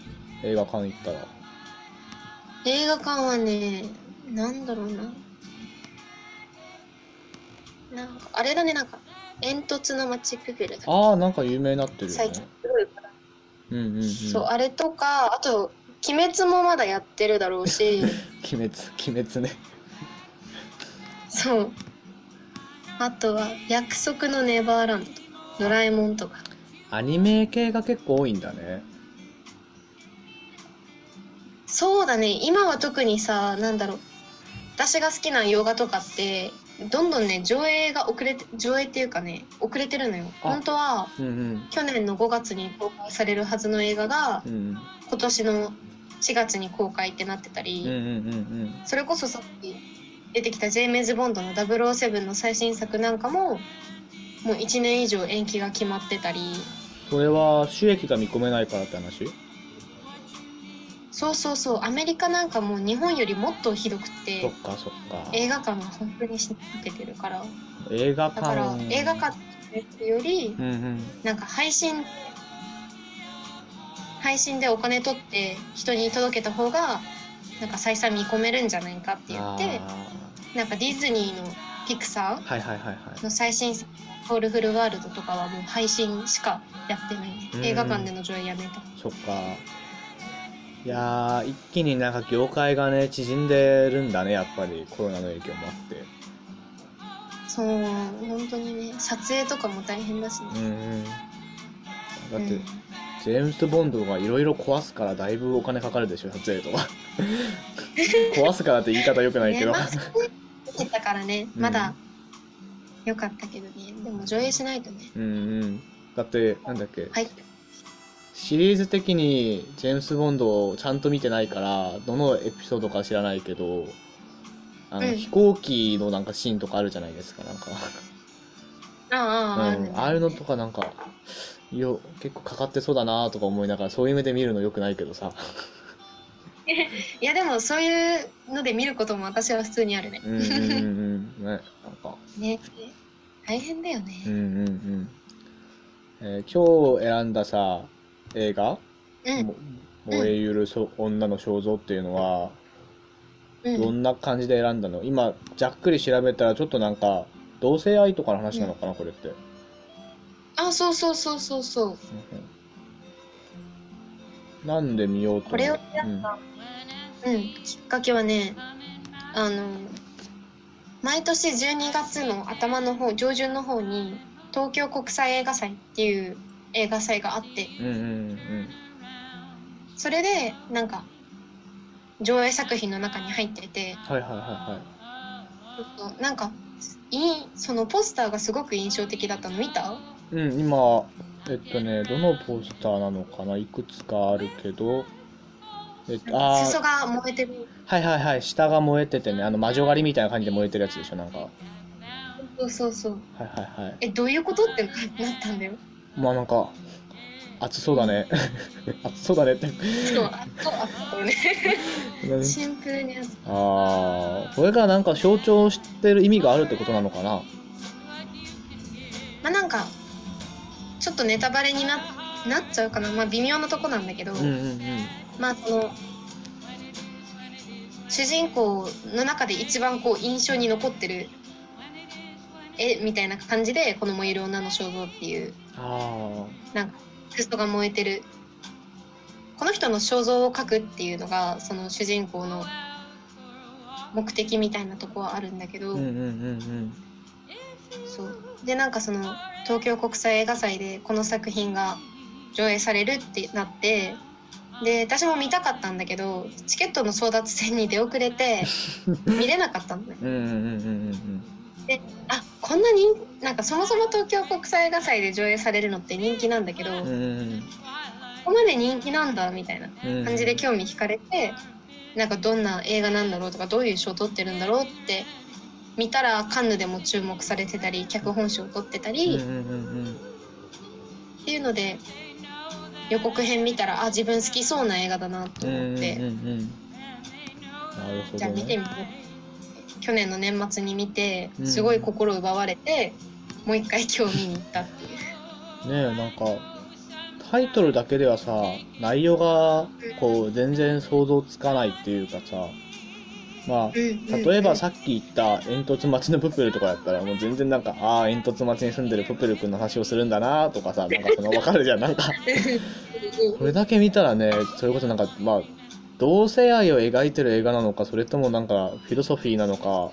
映画館行ったら。映画館はねなんだろうな。なんかあれだねなんか煙突の街プペルだっけああなんか有名になってるよ最ね近すごいうんうんうん。そうあれとかあと「鬼滅」もまだやってるだろうし。[laughs] 鬼滅鬼滅ね。そう。あとは「約束のネバーランド」「ドラえもん」とかアニメ系が結構多いんだね。そうだね。今は特にさなんだろう。私が好きな洋画とかってどんどんね上映が遅れて上映っていうかね遅れてるのよ。あ本当はうんうん。去年の5月に公開されるはずの映画がうん今年の4月に公開ってなってたり、うんうんうんそれこそさっき出てきたジェームズ・ボンドの007の最新作なんかももう1年以上延期が決まってたりそれは収益が見込めないからって話？そうそうそう。アメリカなんかもう日本よりもっとひどくそてっかそっか。映画館が本当に死にかけてるから。映画だから館映画館よりうんうん。なんか配信配信でお金取って人に届けた方がなんか採算見込めるんじゃないかって言ってあなんかディズニーのピクサー？はいはいはいはい。ーの最新作「コールフルワールド」とかはもう配信しかやってないね。うん。映画館での上映やめた。そっか。いやー一気になんか業界がね縮んでるんだねやっぱりコロナの影響もあって。そう本当にね撮影とかも大変だしね。うんうん。だって、うんジェームズ・ボンドがいろいろ壊すからだいぶお金かかるでしょ撮影とか [laughs] 壊すからって言い方よくないけど、ねまあてたからね。うん。まだ良かったけどね。でも上映しないとね。うんうん。だってなんだっけ。はい。シリーズ的にジェームズ・ボンドをちゃんと見てないからどのエピソードか知らないけどあの、うん。飛行機のなんかシーンとかあるじゃないですかなんか、あああああるね。うん、ああいうのとかなんかよ結構かかってそうだなとか思いながらそういう目で見るのよくないけどさ [laughs] いやでもそういうので見ることも私は普通にあるね。うんうんうん。うんねなんか。ね。大変だよね。うんうんうん。えー今日選んださ映画？うん。も燃えゆるそ女の肖像っていうのは、うん。どんな感じで選んだの？今ざっくり調べたらちょっとなんか同性愛とかの話なのかな、これって、あそうそうそうそうそう。なんで見ようとこれをやったうんきっかけはねあの毎年12月の頭の方上旬の方に東京国際映画祭っていう映画祭があってうんうんうんそれでなんか上映作品の中に入っててはいはいはいはちょっとなんかいいそのポスターがすごく印象的だったの見た？いうん今えっとねどのポスターなのかな？いくつかあるけどえっとあー。裾が燃えてる。はいはいはい。下が燃えててね。あの魔女狩りみたいな感じで燃えてるやつでしょなんか。はそうそうそう。いはいはい。えどういうことってなったんだよ。まあなんか熱そうだね。[laughs] 熱そうだねって。そうあそうあそうねシンプルにああこれがなんか象徴してる意味があるってことなのかな？まあなんかちょっとネタバレにななっちゃうかな。まあ微妙なとこなんだけど、うんうんうん。まあその主人公の中で一番こう印象に残ってる絵みたいな感じでこの燃える女の肖像っていうあなんか裾が燃えてる。この人の肖像を描くっていうのがその主人公の目的みたいなとこはあるんだけど、あうんうんうん。そう。でなんかその東京国際映画祭でこの作品が上映されるってなってで私も見たかったんだけどチケットの争奪戦に出遅れて [laughs] 見れなかったのね。うんうんうんうんうんあこんな人なんかそもそも東京国際映画祭で上映されるのって人気なんだけど、うんうこんこまで人気なんだみたいなうんうん感じで興味惹かれてなんかどんな映画なんだろうとかどういう賞を取ってるんだろうって見たらカンヌでも注目されてたり脚本賞を取ってたり。うんうんうんっていうので予告編見たらあ自分好きそうな映画だなとうんうん思って、うんうん。なるほどじゃあ見てねみよう。去年の年末に見てうん。すごい心奪われて、もう一回今日見に行ったっていう。ねえなんかタイトルだけではさ内容がこう全然想像つかないっていうかさまあ例えばさっき言った煙突町のプペルとかやったらもう全然なんかああ煙突町に住んでるプペル君の話をするんだなとかさ [laughs] なんかその分かるじゃんなんか。これだけ見たらねそれこそなんかまあ同性愛を描いてる映画なのかそれともなんかフィロソフィーなのか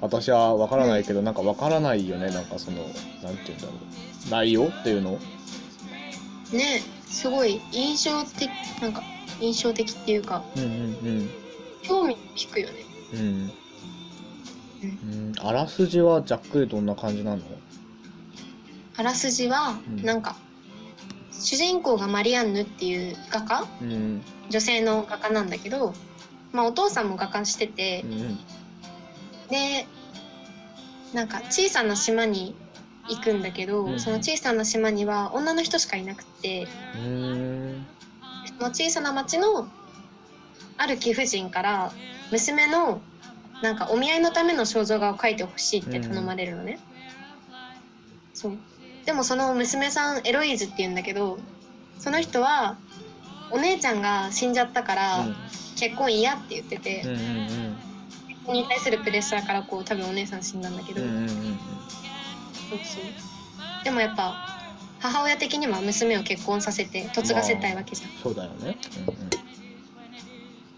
私は分からないけどなんか分からないよねなんかそのなんて言うんだろう。内容っていうの？ねすごい印象的なんか印象的っていうか。うんうん。興味引くよねうん。うん。うんあらすじはざっくりどんな感じなの？あらすじはうん。なんか、主人公がマリアンヌっていう画家？うん。女性の画家なんだけど、まあ、お父さんも画家しててう、ん。でなんか小さな島に行くんだけど、うん。その小さな島には女の人しかいなくてうん。その小さな町のある貴婦人から娘のなんかお見合いのための肖像画を描いてほしいって頼まれるのね、そう。でもその娘さんエロイーズって言うんだけどその人はお姉ちゃんが死んじゃったから結婚嫌って言ってて、うんうんうん結婚に対するプレッシャーからこう多分お姉さん死んだんだけど、うんうんうんそうそう。でもやっぱ母親的には娘を結婚させて嫁がせたいわけじゃん。そうだよね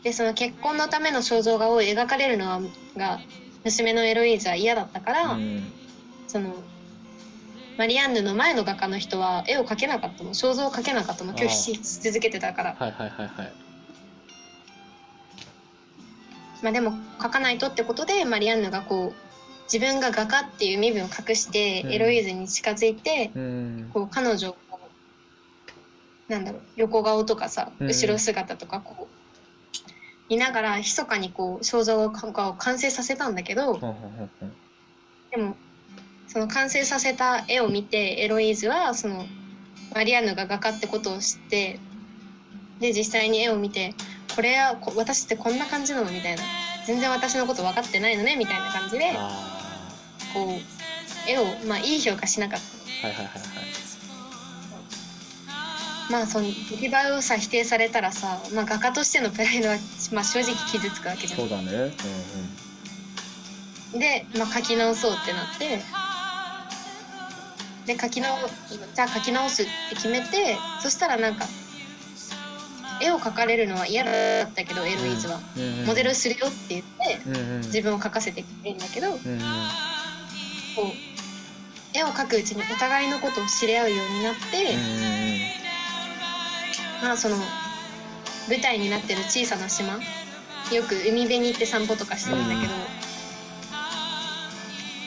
でその結婚のための肖像画を描かれるのはが娘のエロイーズは嫌だったから、うんうん。そのマリアンヌの前の画家の人は絵を描けなかったの肖像を描けなかったの拒否し続けてたから。はいはいはいはい。まあでも描かないとってことでマリアンヌがこう自分が画家っていう身分を隠してうん。エロイーズに近づいて、うん。こう彼女をなんだろう横顔とかさうん。後ろ姿とかこう見ながら密かにこう肖像画を完成させたんだけどでもその完成させた絵を見てエロイーズはそのマリアンヌが画家ってことを知ってで実際に絵を見てこれはこ私ってこんな感じなの？みたいな。全然私のこと分かってないのね？みたいな感じであこう絵をまあいい評価しなかった。ーはいはいはいはいまあその出来栄えをさ否定されたらさ、まあ、画家としてのプライドは、まあ、正直傷つくわけじゃん。そうだね。うんうん。で、まあ、書き直そうってなって。で書き直じゃあ書き直すって決めてそしたらなんか絵を描かれるのは嫌だったけどエロイーズは、うん。うんモデルするよって言ってうんうん。自分を描かせてくれるんだけどこうんうん。う絵を描くうちにお互いのことを知り合うようになって、まあその舞台になってる小さな島。よく海辺に行って散歩とかしてるんだけど、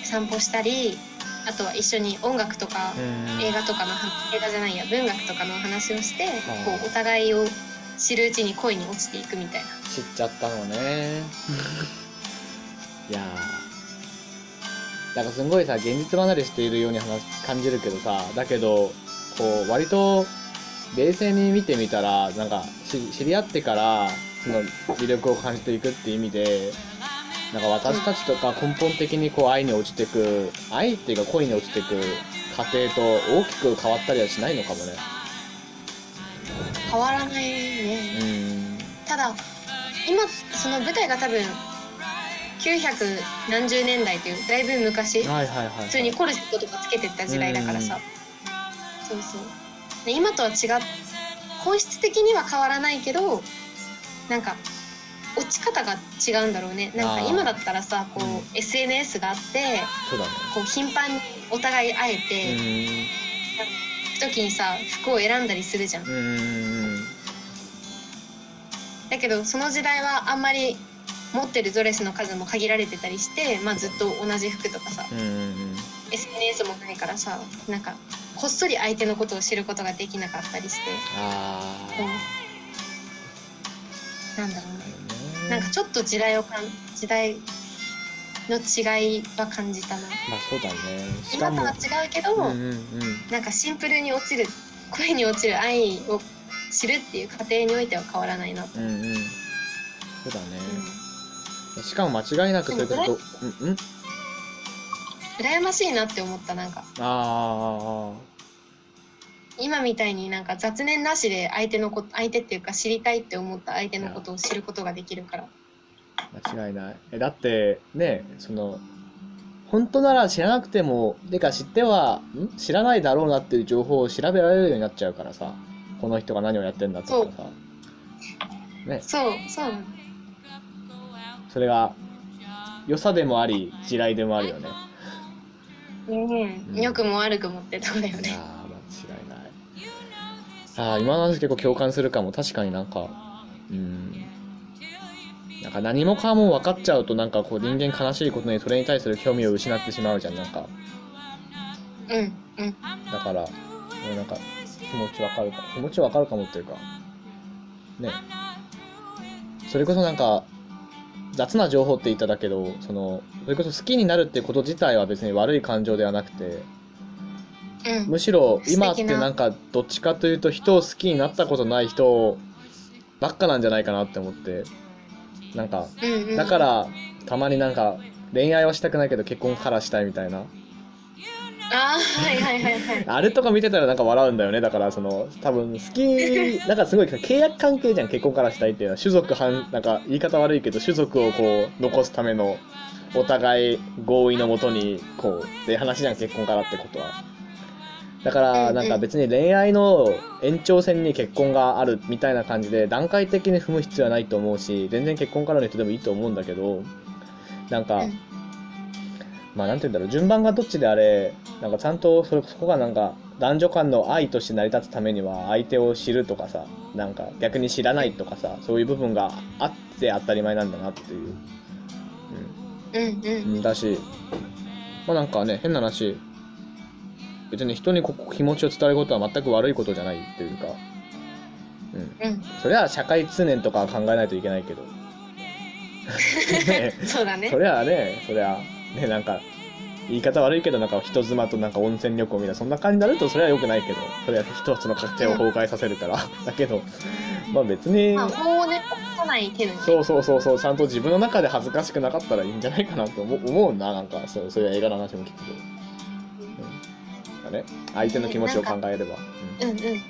散歩したりあとは一緒に音楽とかうん。映画とかの話映画じゃないや文学とかのお話をしてあこうお互いを知るうちに恋に落ちていくみたいな。知っちゃったのね。いやー。なんかすごいさ現実離れしているように話感じるけどさだけどこう割と冷静に見てみたらなんかし知り合ってからその魅力を感じていくっていう意味でなんか私たちとか根本的にこう愛に落ちてく愛っていうか恋に落ちてく過程と大きく変わったりはしないのかもね。変わらないね。うん。ただ今その舞台が多分900何十年代というだいぶ昔。はいはいはい、はい、普通にコルセットとかつけてった時代だからさ。そうそうで今とは違っ本質的には変わらないけどなんか落ち方が違うんだろうね。なんか今だったらさこう、うん。SNS があってね。こう頻繁にお互い会えて、うん。時にさ服を選んだりするじゃん。うん。うんだけどその時代はあんまり持ってるドレスの数も限られてたりして、まあ、ずっと同じ服とかさ SNS もないからさなんかこっそり相手のことを知ることができなかったりして。あこうなんだろうね。あなんかちょっと時代をかん時代の違いは感じたな。まあそうだね。今とは違うけど、うんうんうん。なんかシンプルに落ちる恋に落ちる愛を知るっていう過程においては変わらないなと、うんうん。そうだね。うしかも間違いなくそれこそどうんうん。ん、羨ましいなって思ったなんか。あ今みたいになんか雑念なしで相手のこと相手っていうか知りたいって思った相手のことを知ることができるから。あ間違いない。えだってねその本当なら知らなくてもてか知ってはん？知らないだろうなっていう情報を調べられるようになっちゃうからさ。この人が何をやってんだとかさ。ね。そうそう。それが良さでもあり地雷でもあるよね。うん。良くも悪くもってとこだよねああ今の話結構共感するかも。確かになんかうん。なんか何もかも分かっちゃうとなんかこう人間悲しいことにそれに対する興味を失ってしまうじゃん。なんか。うんうん。だからもうなんか気持ちわかるか気持ちわかるかもっていうか。ね。それこそなんか雑な情報って言っただけどそのそれこそ好きになるってこと自体は別に悪い感情ではなくてうん。むしろ今ってななんかどっちかというと人を好きになったことない人ばっかなんじゃないかなって思って。なんかうんうん。だからたまになんか恋愛はしたくないけど結婚からしたいみたいな。ああはいはいはいはい。あれとか見てたらなんか笑うんだよね。だからその多分好きなんかすごい契約関係じゃん結婚からしたいっていうのは。種族反なんか言い方悪いけど種族をこう残すためのお互い合意のもとにこうで話じゃん結婚からってことはだからなんか別に恋愛の延長線に結婚があるみたいな感じで段階的に踏む必要はないと思うし全然結婚からの人でもいいと思うんだけどなんか、うん。まあなんて言うんだろう順番がどっちであれなんかちゃんとそれそこがなんか男女間の愛として成り立つためには相手を知るとかさなんか逆に知らないとかさそういう部分があって当たり前なんだなっていう、うんうん。うん、だしまあなんかね変な話別に人にここ気持ちを伝えることは全く悪いことじゃないっていうか、うん、うん。それは社会通念とかは考えないといけないけど。ね [laughs] そうだね。そりゃあねそりゃねなんか言い方悪いけどなんか人妻となんか温泉旅行みたいなそんな感じになるとそれは良くないけど。それは一つの家庭を崩壊させるから、[laughs] だけどまあ別に。まあ法をね起こさない程度にそうそうそうそう。ちゃんと自分の中で恥ずかしくなかったらいいんじゃないかなと思う思うななんか。そうそういう映画の話も聞くと、うん、だね。相手の気持ちを考えれば、うんうんうん。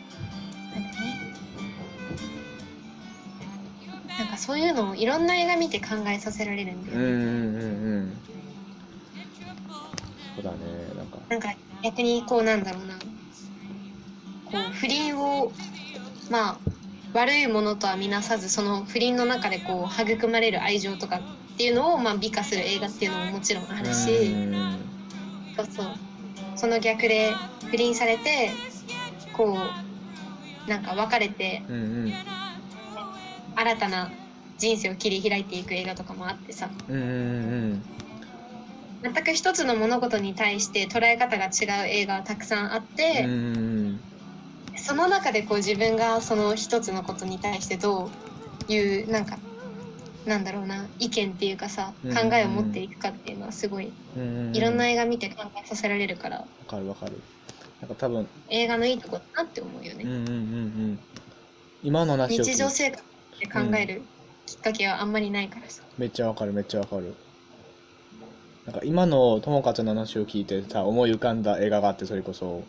なんかそういうのをいろんな映画見て考えさせられるんだよ、うんうんうんうん。そうだねなんか。なんか逆にこうなんだろうな。こう不倫をまあ悪いものとは見なさずその不倫の中でこう育まれる愛情とかっていうのをまあ美化する映画っていうのももちろんあるし、うん。そうそうその逆で不倫されてこうなんか別れてうんうん。新たな人生を切り開いていく映画とかもあってさ。うんうん全く一つの物事に対して捉え方が違う映画はたくさんあっうんて、うんうん。その中でこう自分がその一つのことに対してどういうなんかなんだろうな意見っていうかさうん考えを持っていくかっていうのはすごいうん。うんいろんな映画見て考えさせられるから。わかるわかる。なんか多分映画のいいとこだなって思うよね。うんうんうんうん。今の話日常生活で考えるきっかけはあんまりないからさ。めっちゃわかるめっちゃわかる。なんか今のともかちゃんの話を聞いてさ思い浮かんだ映画があってそれこそ。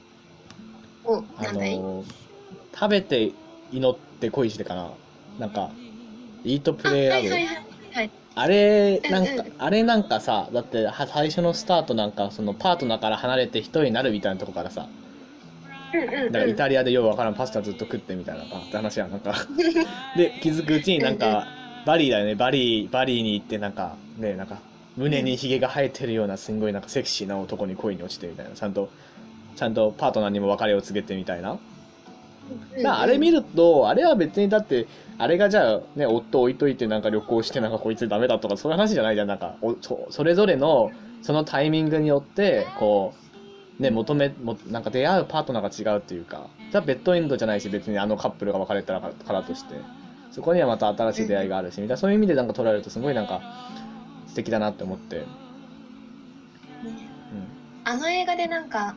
おあなんだい？の食べて祈って恋してかな。なんかイートプレイラブいはいはいはい。あれなんか、うんうん。あれなんかさだっては最初のスタートなんかそのパートナーから離れて一人になるみたいなとこからさ。うんうんうん。だからイタリアでようわからんパスタずっと食ってみたいなかって話やんなんか。[laughs] で気づくうちになんかバリーだよね。バリーバリーに行ってなんかねなんか胸にひげが生えてるようなすんごいなんかセクシーな男に恋に落ちてみたいな。ちゃんとちゃんとパートナーにも別れを告げてみたいなあ、あれ見るとあれは別にだってあれがじゃあね夫置いといてなんか旅行してなんかこいつダメだとかそういう話じゃないじゃん。なんかおそそれぞれのそのタイミングによってこうね求めもなんか出会うパートナーが違うっていうか。じゃあベッドエンドじゃないし別にあのカップルが別れたらからとして。そこにはまた新しい出会いがあるしみたいな。そういう意味でなんか捉えるとすごいなんか素敵だなって思って、うん、あの映画でなんか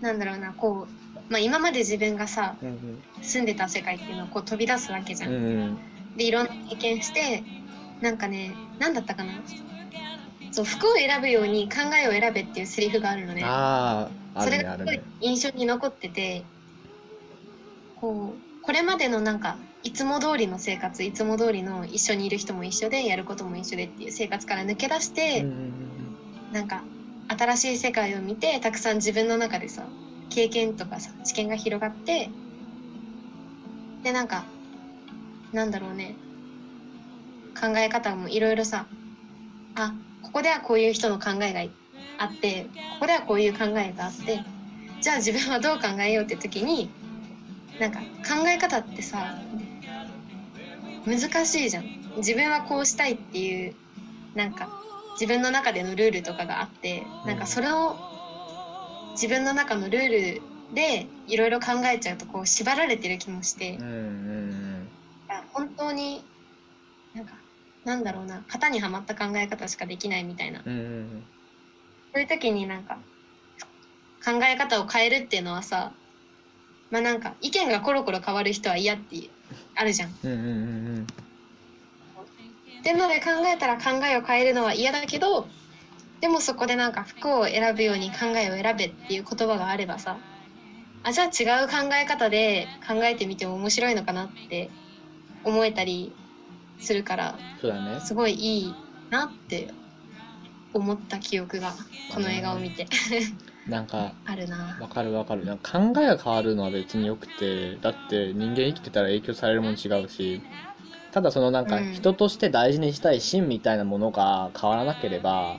なんだろうなこう、まあ、今まで自分がさうん住んでた世界っていうのをこう飛び出すわけじゃん。うんうん。でいろんな経験してなんかね何だったかな？そう服を選ぶように考えを選べっていうセリフがあるのね。あああそれがすごい印象に残っててこうこれまでのなんかいつも通りの生活いつも通りの一緒にいる人も一緒でやることも一緒でっていう生活から抜け出して、うんうん。なんか新しい世界を見てたくさん自分の中でさ経験とかさ知見が広がってでなんかなんだろうね。考え方もいろいろさあここではこういう人の考えがあってここではこういう考えがあってじゃあ自分はどう考えようって時になんか考え方ってさ難しいじゃん。自分はこうしたいっていうなんか自分の中でのルールとかがあってなんかそれを自分の中のルールでいろいろ考えちゃうとこう縛られてる気もしてうんうんうん。本当になんかなんだろうな型にはまった考え方しかできないみたいな。うんうんうん。そういう時になんか考え方を変えるっていうのはさまあなんか意見がコロコロ変わる人は嫌っていうあるじゃん。うんうんうんっていうので考えたら考えを変えるのは嫌だけどでもそこでなんか服を選ぶように考えを選べっていう言葉があればさあじゃあ違う考え方で考えてみても面白いのかなって思えたりするからそうだね。すごいいいなって思った記憶がこの映画を見て。なんか [laughs] あるな。わかるわかる。なんか考えが変わるのは別によくてだって人間生きてたら影響されるもの違うしただそのなんかうん。人として大事にしたい芯みたいなものが変わらなければ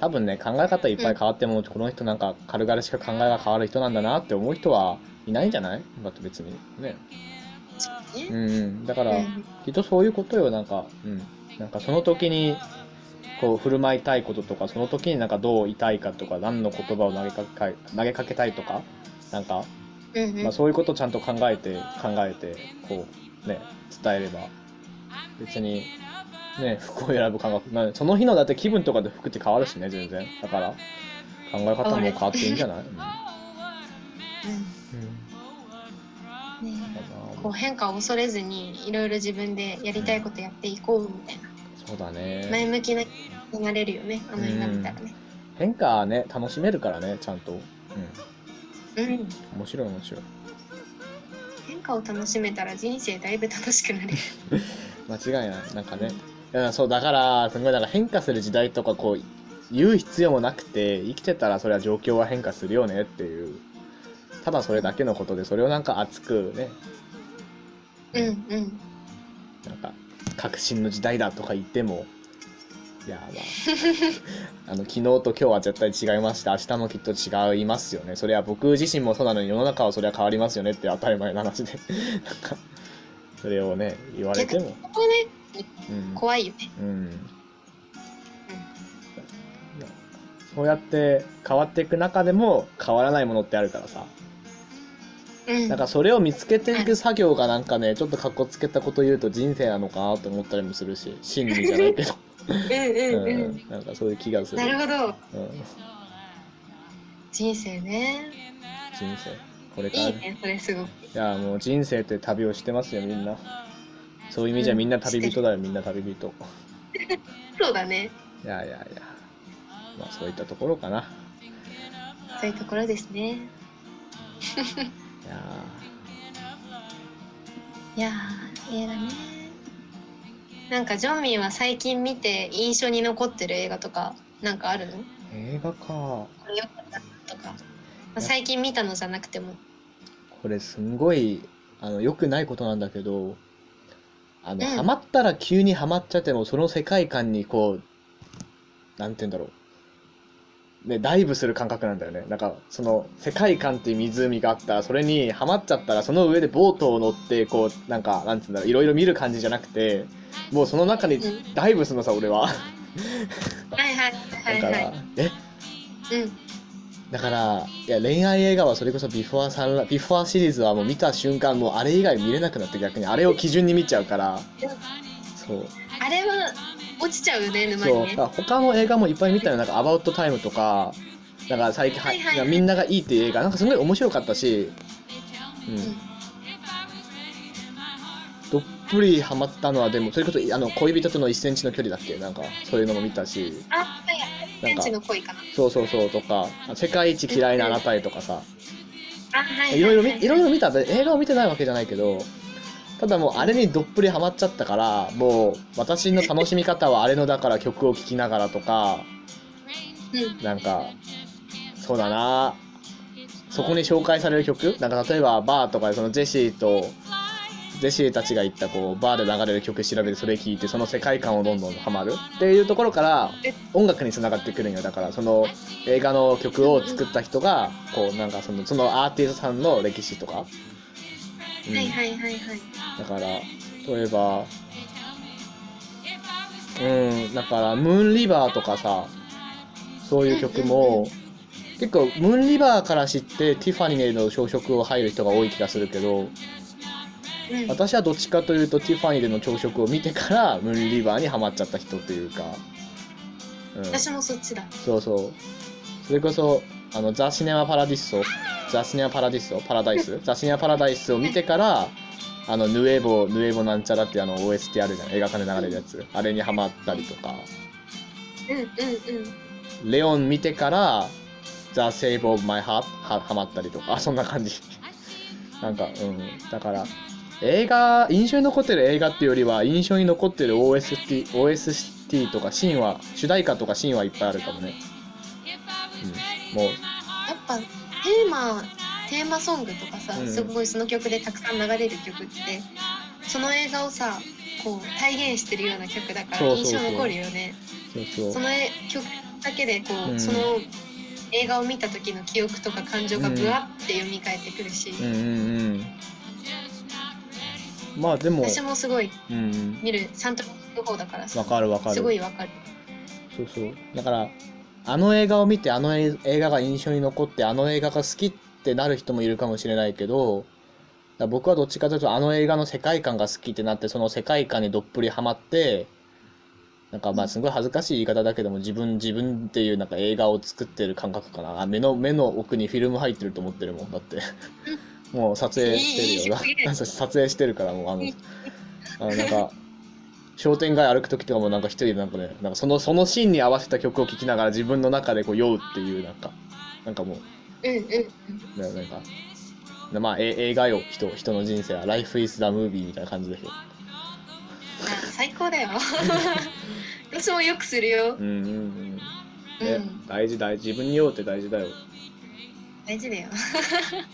多分ね考え方いっぱい変わっても、この人なんか軽々しく考えが変わる人なんだなって思う人はいないんじゃない？だって別にね。そうんうん。だから、うん。きっとそういうことよ。なんかうん。なんかその時にこう振る舞いたいこととかその時になんかどういたいかとか何の言葉を投げかけ投げかけたいとかなんか、うんうん。まあ、そういうことをちゃんと考えて考えてこうね伝えれば別にね服を選ぶ感覚。まあその日のだって気分とかで服って変わるしね全然。だから考え方も変わっていいんじゃない、うん。うん。うん。ね。こう変化を恐れずにいろいろ自分でやりたいことやっていこうみたいな。そうだね。前向きなになれるよねあの映画見たらね。変化はね楽しめるからねちゃんと、うん、うん。面白い面白い。変化を楽しめたら人生だいぶ楽しくなる。[laughs] 間違いない。なんかねいやそうだからすごいなんか変化する時代とかこう言う必要もなくて生きてたらそれは状況は変化するよねっていう。ただそれだけのことでそれをなんか熱くねうんうん。なんか革新の時代だとか言ってもいやまあ [laughs] あの昨日と今日は絶対違いまして明日もきっと違いますよね。それは僕自身もそうなのに世の中はそれは変わりますよねって当たり前の話で。なんかそれをね言われてもうん。怖いよね。うん。そうやって変わっていく中でも変わらないものってあるからさ。うん。なんかそれを見つけていく作業がなんかねちょっとかっこつけたこと言うと人生なのかなと思ったりもするし真理じゃないけど、うんうんううん。ん、なんかそういう気がする。なるほど。うん、人生ね。人生。これからいいねそれすごく。いやもう人生って旅をしてますよみんなそういう意味じゃみんな旅人だよ、みんな旅人。[laughs] そうだね。いやいやいや。まあそういったところかな。そういうところですね。いやいやー映画ね。なんかジョンミンは最近見て印象に残ってる映画とかなんかある？の映画か。れよかったなとか、まあ、最近見たのじゃなくても。これすんごいあの良くないことなんだけどあの、うん。ハマったら急にハマっちゃってもその世界観にこうなんて言うんだろう。ねダイブする感覚なんだよね。なんかその世界観っていう湖があった。らそれにハマっちゃったらその上でボートを乗ってこうなんかなんて言うんだろう。いろいろ見る感じじゃなくてもうその中にうん。ダイブするのさ俺は。はいはいはい [laughs] だから、はいえ？うんだからいや恋愛映画はそれこそビフォーサンラ、ビフォーシリーズはもう見た瞬間もうあれ以外見れなくなって逆にあれを基準に見ちゃうから。そう。あれは落ちちゃうよね沼そう。にね。だから他の映画もいっぱい見たよ。なんか「アバウトタイム」とかなんか最近は、はいはいはい。みんながいいっていう映画。なんかすごい面白かったし、うん。うん。どっぷりハマったのはでもそれこそあの恋人との1センチの距離だっけ？なんかそういうのも見たし。あはいはいなんかそうそうそうとか「世界一嫌いなあなたへ」とかさ。あはいいろいろいろいろ見た映画を見てないわけじゃないけどただもうあれにどっぷりハマっちゃったからもう私の楽しみ方はあれのだから曲を聴きながらとかうんなんかそうだな。そこに紹介される曲？なんか例えばバーとかでそのジェシーとジェシーたちが行ったこうバーで流れる曲調べてそれ聴いてその世界観をどんどんハマる。っていうところからえ。音楽につながってくるんよ。だからその映画の曲を作った人がこうなんかそのそのアーティストさんの歴史とか、うん。はいはいはいはい。だから例えばうんだからムーンリバーとかさそういう曲も、結構ムーンリバーから知ってティファニーの朝食を入る人が多い気がするけどうん。私はどっちかというとティファニーでの朝食を見てから [laughs] ムーンリバーにはまっちゃった人というか、うん、私もそっちだ。そうそう。それこそあのザ・シネマ・パラディスソザ・シネマ・パラディスソパラダイス？[laughs] ザ・シネマ・パラダイスを見てからあのヌエボヌエボなんちゃらってあの OST あるじゃん。映画館で流れるやつ。あれにハマったりとか。うんうんうん。レオン見てからザ・セーブ・オブ・マイ・ハートはハマったりとか。そんな感じ。なんかうん。だから映画印象に残ってる映画っていうよりは印象に残ってる OST, OST とかシーンは主題歌とかシーンはいっぱいあるかもね、うん、もう。やっぱテーマテーマソングとかさ、うん。すごいその曲でたくさん流れる曲ってその映画をさこう体現してるような曲だから印象残るよね。そうそう。その絵曲だけでこう、うん。その映画を見た時の記憶とか感情がぶわって蘇ってくるし、うんうんうんまあでも私もすごいうん。うん見るサントラの方だからさわかるわかる。すごいわかる。そうそう。だからあの映画を見てあの映映画が印象に残ってあの映画が好きってなる人もいるかもしれないけど僕はどっちかというとあの映画の世界観が好きってなってその世界観にどっぷりハマってなんかまあすごい恥ずかしい言い方だけども自分自分っていうなんか映画を作ってる感覚かな。あ目の目の奥にフィルム入ってると思ってるもんだって [laughs] もう撮影してるよな。[laughs] 撮影してるからもうあのあのなんか商店街歩く時とかもなんか一人でなんかねなんかそのそのシーンに合わせた曲を聴きながら自分の中でこう酔うっていうなんかなんかもう。うんうん。うんななんかまあえ映画よ人人の人生は Life is the movie みたいな感じでしょ。あ最高だよ。[laughs] 私もよくするよ。うんうんうん。ね、うん。大事大事。自分に酔うって大事だよ大事だよ。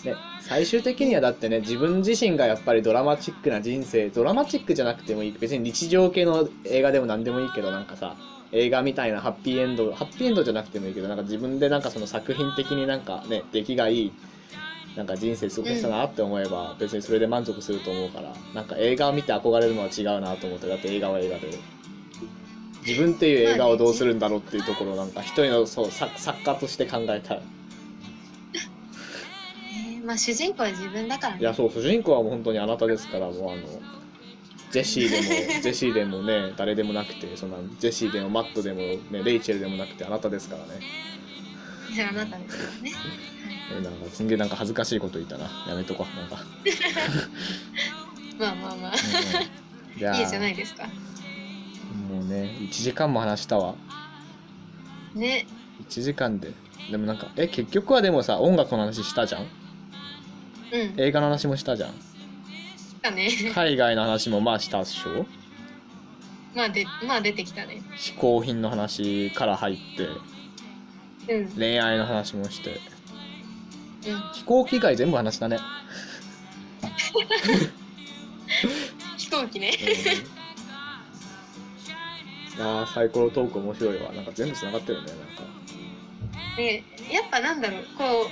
ね、最終的にはだってね自分自身がやっぱりドラマチックな人生ドラマチックじゃなくてもいい。別に日常系の映画でも何でもいいけどなんかさ映画みたいなハッピーエンドハッピーエンドじゃなくてもいいけどなんか自分でなんかその作品的になんかね出来がいいなんか人生過ごしたなって思えば別にそれで満足すると思うからなんか映画を見て憧れるのは違うなと思ってだって映画は映画で。自分っていう映画をどうするんだろうっていうところをなんか一人のそう作家として考えたい。まあ主人公は自分だからね。いやそう主人公はもう本当にあなたですからもうあのジェシーでも [laughs] ジェシーでもね誰でもなくてそんなジェシーでもマットでも、ね、レイチェルでもなくてあなたですからね。じゃああなたですからね。えなんかすんげえなんか恥ずかしいこと言ったな。やめとこうなんか、[laughs] まあまあまあ。うん、じゃあいいじゃないですか。もうね1時間も話したわ。ね。1時間で。でもなんかえ結局はでもさ音楽の話したじゃんうん。映画の話もしたじゃん。だね。海外の話もまあしたっしょ？まあでまあ出てきたね。嗜好品の話から入って。うん。うん恋愛の話もして。飛行機以外全部話したね、飛行機ね。うん、あーサイコロトーク面白いわ。なんか全部つながってるねなんか。ねやっぱなんだろうこう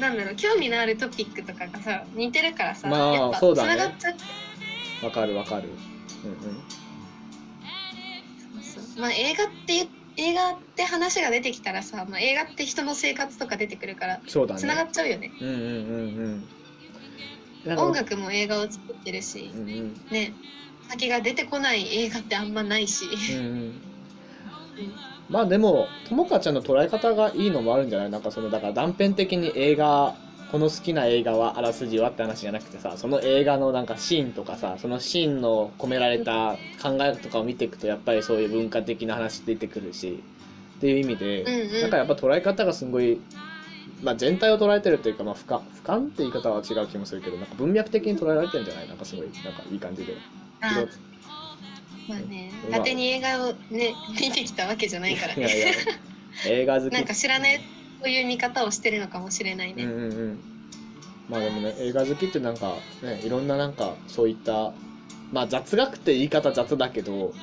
なんだろう興味のあるトピックとかがさ似てるからさ、まあやっぱそうだね。つながっちゃって。わかるわかる。うんうん。そうまあ映画って言映画って話が出てきたらさ、まあ、映画って人の生活とか出てくるからそうだね。つながっちゃうよね。うんうんうんうん。音楽も映画を作ってるしうんうん。ね先が出てこない映画ってあんまないし、うん。うんまあでもともかちゃんの捉え方がいいのもあるんじゃない？なんかそのだから断片的に映画この好きな映画はあらすじはって話じゃなくてさその映画のなんかシーンとかさそのシーンの込められた考えとかを見ていくとやっぱりそういう文化的な話出てくるしっていう意味で、うんうん。なんかやっぱ捉え方がすごい、まあ、全体を捉えてるっていうか、まあ、俯瞰俯瞰って言い方は違う気もするけどなんか文脈的に捉えられてるんじゃない？なんかすごいなんかいい感じで。あまあねまあ当てに映画をね見てきたわけじゃないから。いやいや。ね映画好き。なんか知らないこういう見方をしてるのかもしれないね、うんうんうん。まあでもね映画好きってなんかねいろんななんかそういったまあ雑学って言い方雑だけど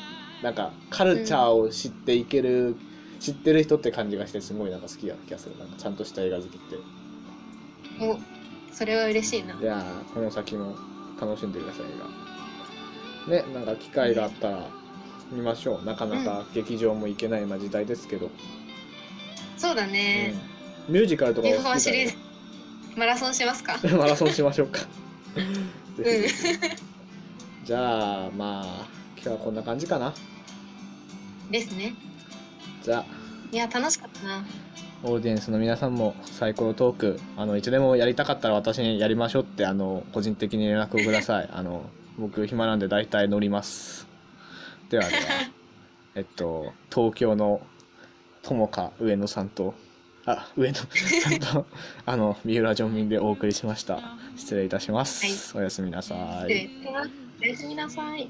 なんかカルチャーを知っていける、知ってる人って感じがしてすごいなんか好きな気がする。なんかちゃんとした映画好きって。おそれは嬉しいな。いやーこの先も楽しんでください映画ねなんか機会があったら見ましょう。なかなか劇場も行けないまあ時代ですけど、そうだね、うん。ミュージカルとかビお好きだよフォーシリーズ。マラソンしますか？[laughs] マラソンしましょうか。うん。じゃあまあ今日はこんな感じかな。ですね。じゃあ。いや楽しかったな。オーディエンスの皆さんもサイコロトーク。あのいつでもやりたかったら私にやりましょうってあの個人的に連絡をください。あの僕暇なんで大体乗ります。ではでは、[laughs] えっと、東京の友か上野さんと、あ、上野さんと、[laughs] あの、三浦ジ民でお送りしました。失礼いたします。はい、おやすみなさい。おやすみなさい。ね